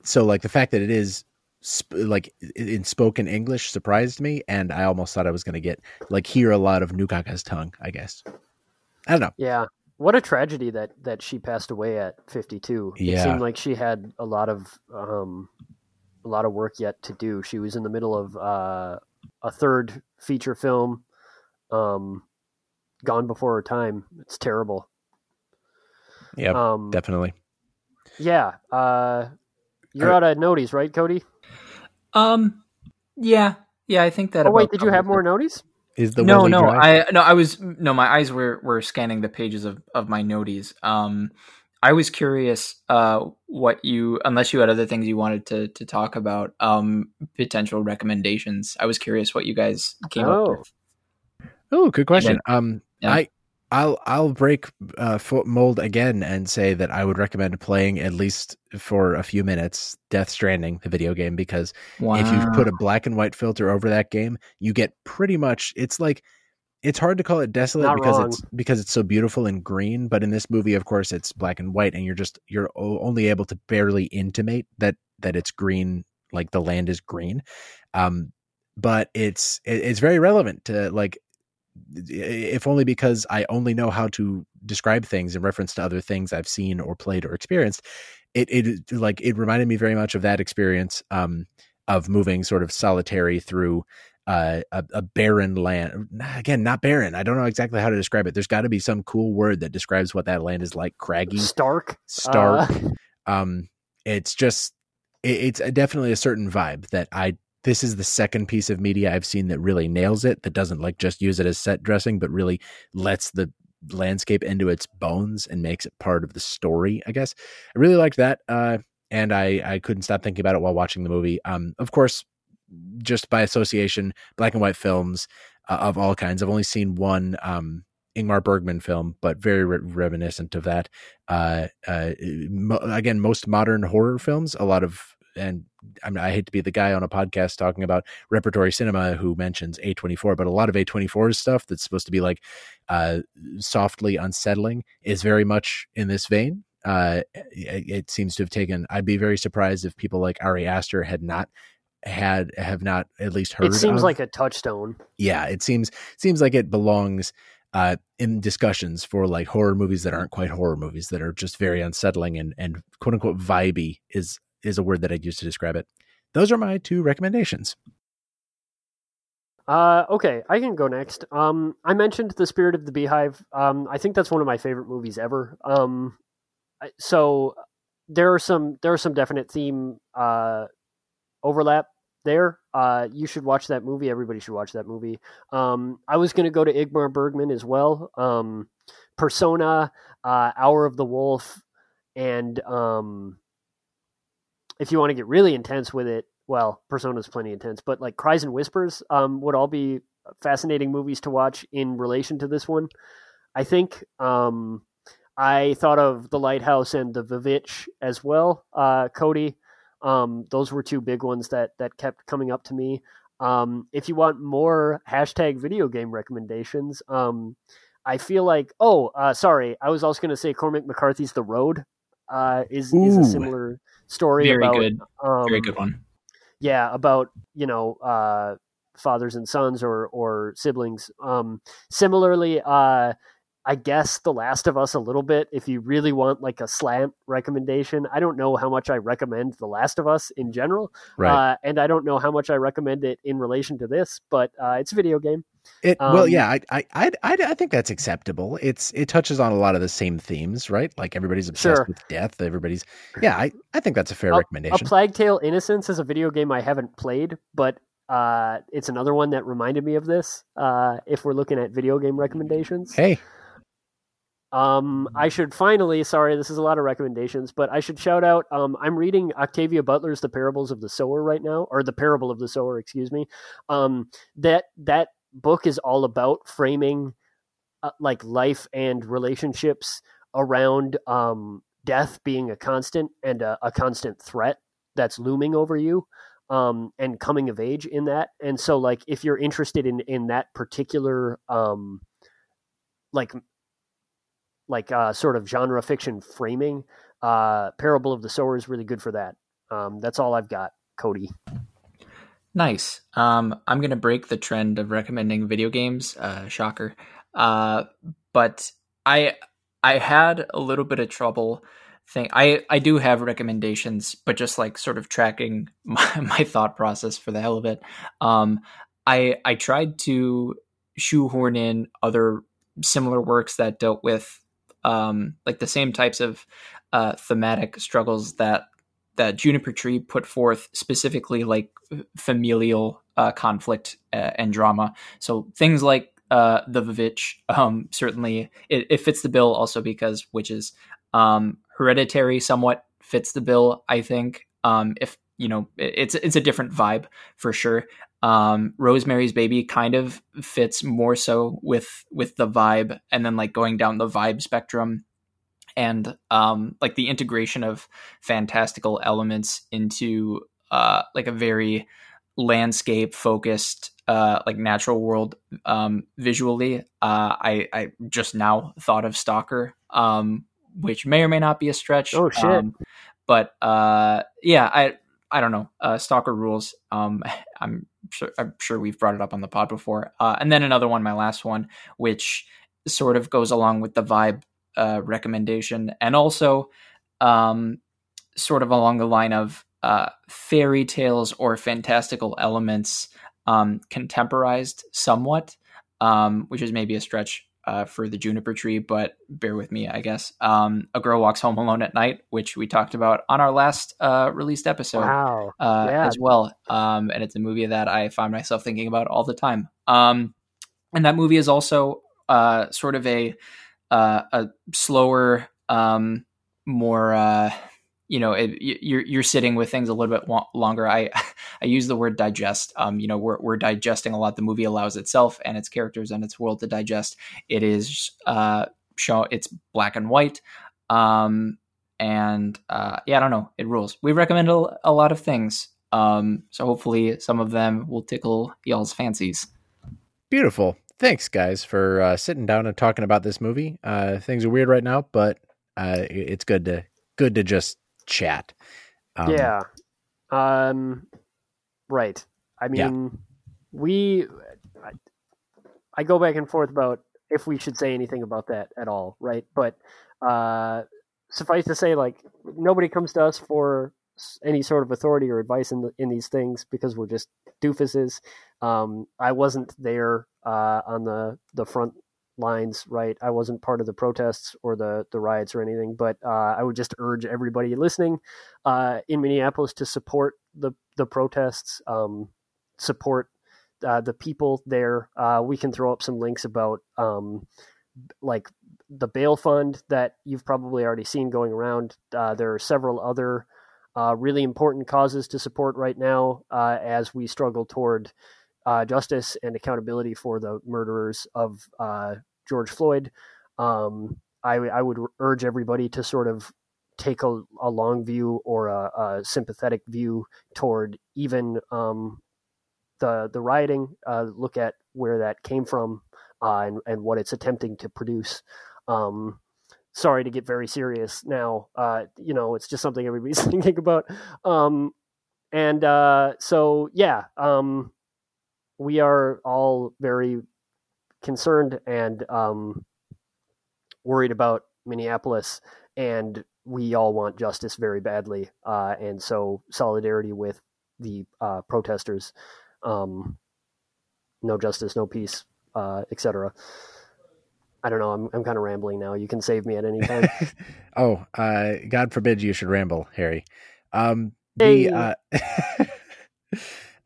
so like the fact that it is sp- like in spoken English surprised me, and I almost thought I was going to get like hear a lot of Nukâka's tongue. I guess I don't know. Yeah. What a tragedy that that she passed away at 52. Yeah. It seemed like she had a lot of um a lot of work yet to do. She was in the middle of uh a third feature film um gone before her time. It's terrible. Yeah, Um definitely. Yeah. Uh, you're out of noties, right, Cody? Um, yeah, yeah. I think that. Oh wait, did you have more noties? Is the no, no, Drive? I no, I was no, my eyes were were scanning the pages of of my noties. Um, I was curious, uh, what you unless you had other things you wanted to to talk about, um, potential recommendations. I was curious what you guys came up Oh. with. Oh, good question. um, yeah. I I'll I'll break uh, foot mold again and say that I would recommend playing at least for a few minutes Death Stranding, the video game, because if you put a black and white filter over that game, you get pretty much it's like it's hard to call it desolate Not because wrong. it's because it's so beautiful and green, but in this movie of course it's black and white and you're just you're o- only able to barely intimate that that it's green like the land is green. Um but it's it, it's very relevant to like if only because I only know how to describe things in reference to other things I've seen or played or experienced. It it like it reminded me very much of that experience um, of moving sort of solitary through uh, a, a barren land. Again, not barren. I don't know exactly how to describe it. There's got to be some cool word that describes what that land is like. Craggy, Stark. stark. Uh, um, it's just it, it's definitely a certain vibe that I. This is the second piece of media I've seen that really nails it. That doesn't like just use it as set dressing, but really lets the landscape into its bones and makes it part of the story. I guess I really liked that, uh, and I I couldn't stop thinking about it while watching the movie. Um, of course, just by association, black and white films uh, of all kinds. I've only seen one um, Ingmar Bergman film, but very re- reminiscent of that. Uh, uh, mo- again, most modern horror films, a lot of, and I, mean, I hate to be the guy on a podcast talking about repertory cinema who mentions A24, but a lot of A24's stuff that's supposed to be like uh, softly unsettling is very much in this vein. Uh, it, it seems to have taken. I'd be very surprised if people like Ari Aster had not had have not at least heard. it seems of like a touchstone. yeah it seems seems like it belongs uh in discussions for like horror movies that aren't quite horror movies that are just very unsettling and and quote unquote vibey is is a word that i'd use to describe it those are my two recommendations Uh, okay, I can go next. Um, I mentioned the Spirit of the Beehive. Um, I think that's one of my favorite movies ever. Um, so there are some there are some definite theme uh, overlap there. Uh, you should watch that movie. Everybody should watch that movie. Um, I was going to go to Ingmar Bergman as well. Um, Persona, uh, Hour of the Wolf, and um, if you want to get really intense with it, well, Persona's plenty intense, but like Cries and Whispers um, would all be fascinating movies to watch in relation to this one. I think um, I thought of The Lighthouse and The Vivitch as well, uh, Cody. Um, those were two big ones that that kept coming up to me. Um, if you want more hashtag video game recommendations, um, I feel like oh, uh, sorry, I was also going to say Cormac McCarthy's The Road uh, is is a similar story. Very about, good. Um, Very good one. yeah about you know uh fathers and sons or or siblings um similarly uh i guess the last of us a little bit if you really want like a slant recommendation i don't know how much i recommend the last of us in general right uh and i don't know how much i recommend it in relation to this but uh it's a video game it well um, yeah I, I i i think that's acceptable it's it touches on a lot of the same themes right like everybody's obsessed Sure. with death everybody's yeah i i think that's a fair a recommendation plague tale innocence is a video game i haven't played but uh it's another one that reminded me of this uh if we're looking at video game recommendations hey Um, I should finally, sorry, this is a lot of recommendations, but I should shout out. Um, I'm reading Octavia Butler's The Parables of the Sower right now, or The Parable of the Sower, excuse me. Um, that that book is all about framing uh, like life and relationships around um, death being a constant and a, a constant threat that's looming over you. Um, and coming of age in that, and so like if you're interested in in that particular um, like like uh, sort of genre fiction framing. Uh, Parable of the Sower is really good for that. Um, that's all I've got, Cody. Nice. Um, I'm gonna break the trend of recommending video games. Uh, shocker. Uh, but I I had a little bit of trouble. thing. I I do have recommendations, but just like sort of tracking my, my thought process for the hell of it. Um, I I tried to shoehorn in other similar works that dealt with um, like the same types of uh, thematic struggles that that Juniper Tree put forth, specifically like familial uh, conflict uh, and drama. So things like uh, the Vivitch um, certainly it, it, fits the bill, also because witches. Um, Hereditary somewhat fits the bill, I think. Um, if you know, it's it's a different vibe for sure. Um, Rosemary's Baby kind of fits more so with with the vibe, and then like going down the vibe spectrum, and um, like the integration of fantastical elements into uh, like a very landscape focused uh, like natural world um, visually. Uh, I I just now thought of Stalker, um, which may or may not be a stretch. Oh shit! Um, but uh, yeah, I I don't know. Uh, Stalker rules. Um, I'm sure I'm sure we've brought it up on the pod before. Uh, and then another one, my last one, which sort of goes along with the vibe uh, recommendation, and also um, sort of along the line of uh, fairy tales or fantastical elements um, contemporized somewhat, um, which is maybe a stretch uh, for the juniper tree, but bear with me, I guess. Um, a girl walks home alone at night, which we talked about on our last uh, released episode wow. uh, yeah. as well. Um, and it's a movie that I find myself thinking about all the time. Um, and that movie is also uh, sort of a uh, a slower, um, more uh, you know it, you're you're sitting with things a little bit longer. I i use the word digest. Um you know we're, we're digesting a lot. The movie allows itself and its characters and its world to digest. It is uh show it's black and white. Um and uh yeah i don't know. It rules. We recommend a, a lot of things. Um so hopefully some of them will tickle y'all's fancies. Beautiful thanks guys for uh, sitting down and talking about this movie uh things are weird right now but uh it's good to good to just chat. Um, yeah. Um, right. I mean, yeah. we. I, I, go back and forth about if we should say anything about that at all, right? But uh, suffice to say, like nobody comes to us for any sort of authority or advice in the, in these things because we're just doofuses. Um, I wasn't there uh, on the the front lines right. I wasn't part of the protests or the the riots or anything, but uh, I would just urge everybody listening uh, in Minneapolis to support the the protests, um, support uh, the people there. Uh, we can throw up some links about um, like the bail fund that you've probably already seen going around. Uh, there are several other uh, really important causes to support right now as we struggle toward uh, justice and accountability for the murderers of uh, George Floyd. Um, I, I, would urge everybody to sort of take a, a long view or a, a, sympathetic view toward even um, the the rioting. Uh, look at where that came from uh, and, and what it's attempting to produce. Um, sorry to get very serious now. Uh, you know, it's just something everybody's thinking about. Um, and uh, so, yeah, um, we are all very concerned and um, worried about Minneapolis, and we all want justice very badly. Uh, and so, solidarity with the uh, protesters. Um, no justice, no peace, uh, etc. I don't know. I'm I'm kind of rambling now. You can save me at any time. oh, uh, God forbid you should ramble, Harry. Um, the, uh,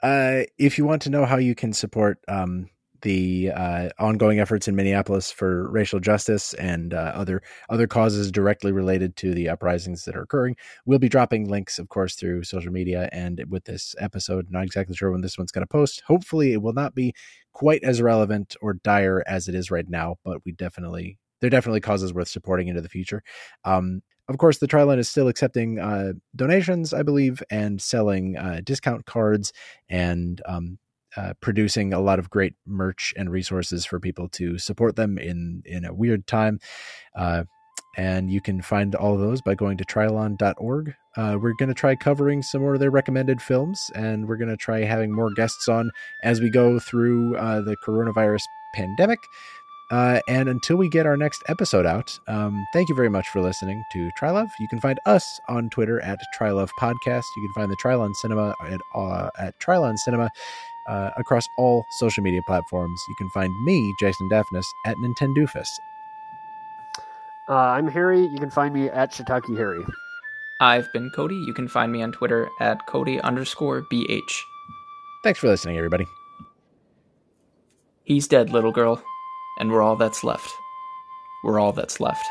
Uh, if you want to know how you can support um, the uh, ongoing efforts in Minneapolis for racial justice and uh, other other causes directly related to the uprisings that are occurring. We'll be dropping links, of course, through social media and with this episode. Not exactly sure when this one's going to post. Hopefully, it will not be quite as relevant or dire as it is right now, but we definitely they're definitely causes worth supporting into the future. Um, of course, the Trylon is still accepting uh, donations, I believe, and selling uh, discount cards and um, uh, producing a lot of great merch and resources for people to support them in in a weird time. Uh, and you can find all of those by going to trylon.org. Uh, we're going to try covering some more of their recommended films, and we're going to try having more guests on as we go through uh, the coronavirus pandemic. Uh, and until we get our next episode out, um, thank you very much for listening to Trylove. You can find us on Twitter at Trylove Podcast. You can find the Trylon Cinema at, uh, at Trylon Cinema uh, across all social media platforms. You can find me, Jason Daphnis, at Nintendoofus. Uh, I'm Harry. You can find me at Shiitake Harry. I've been Cody. You can find me on Twitter at Cody underscore BH. Thanks for listening, everybody. He's dead, little girl. And we're all that's left. We're all that's left.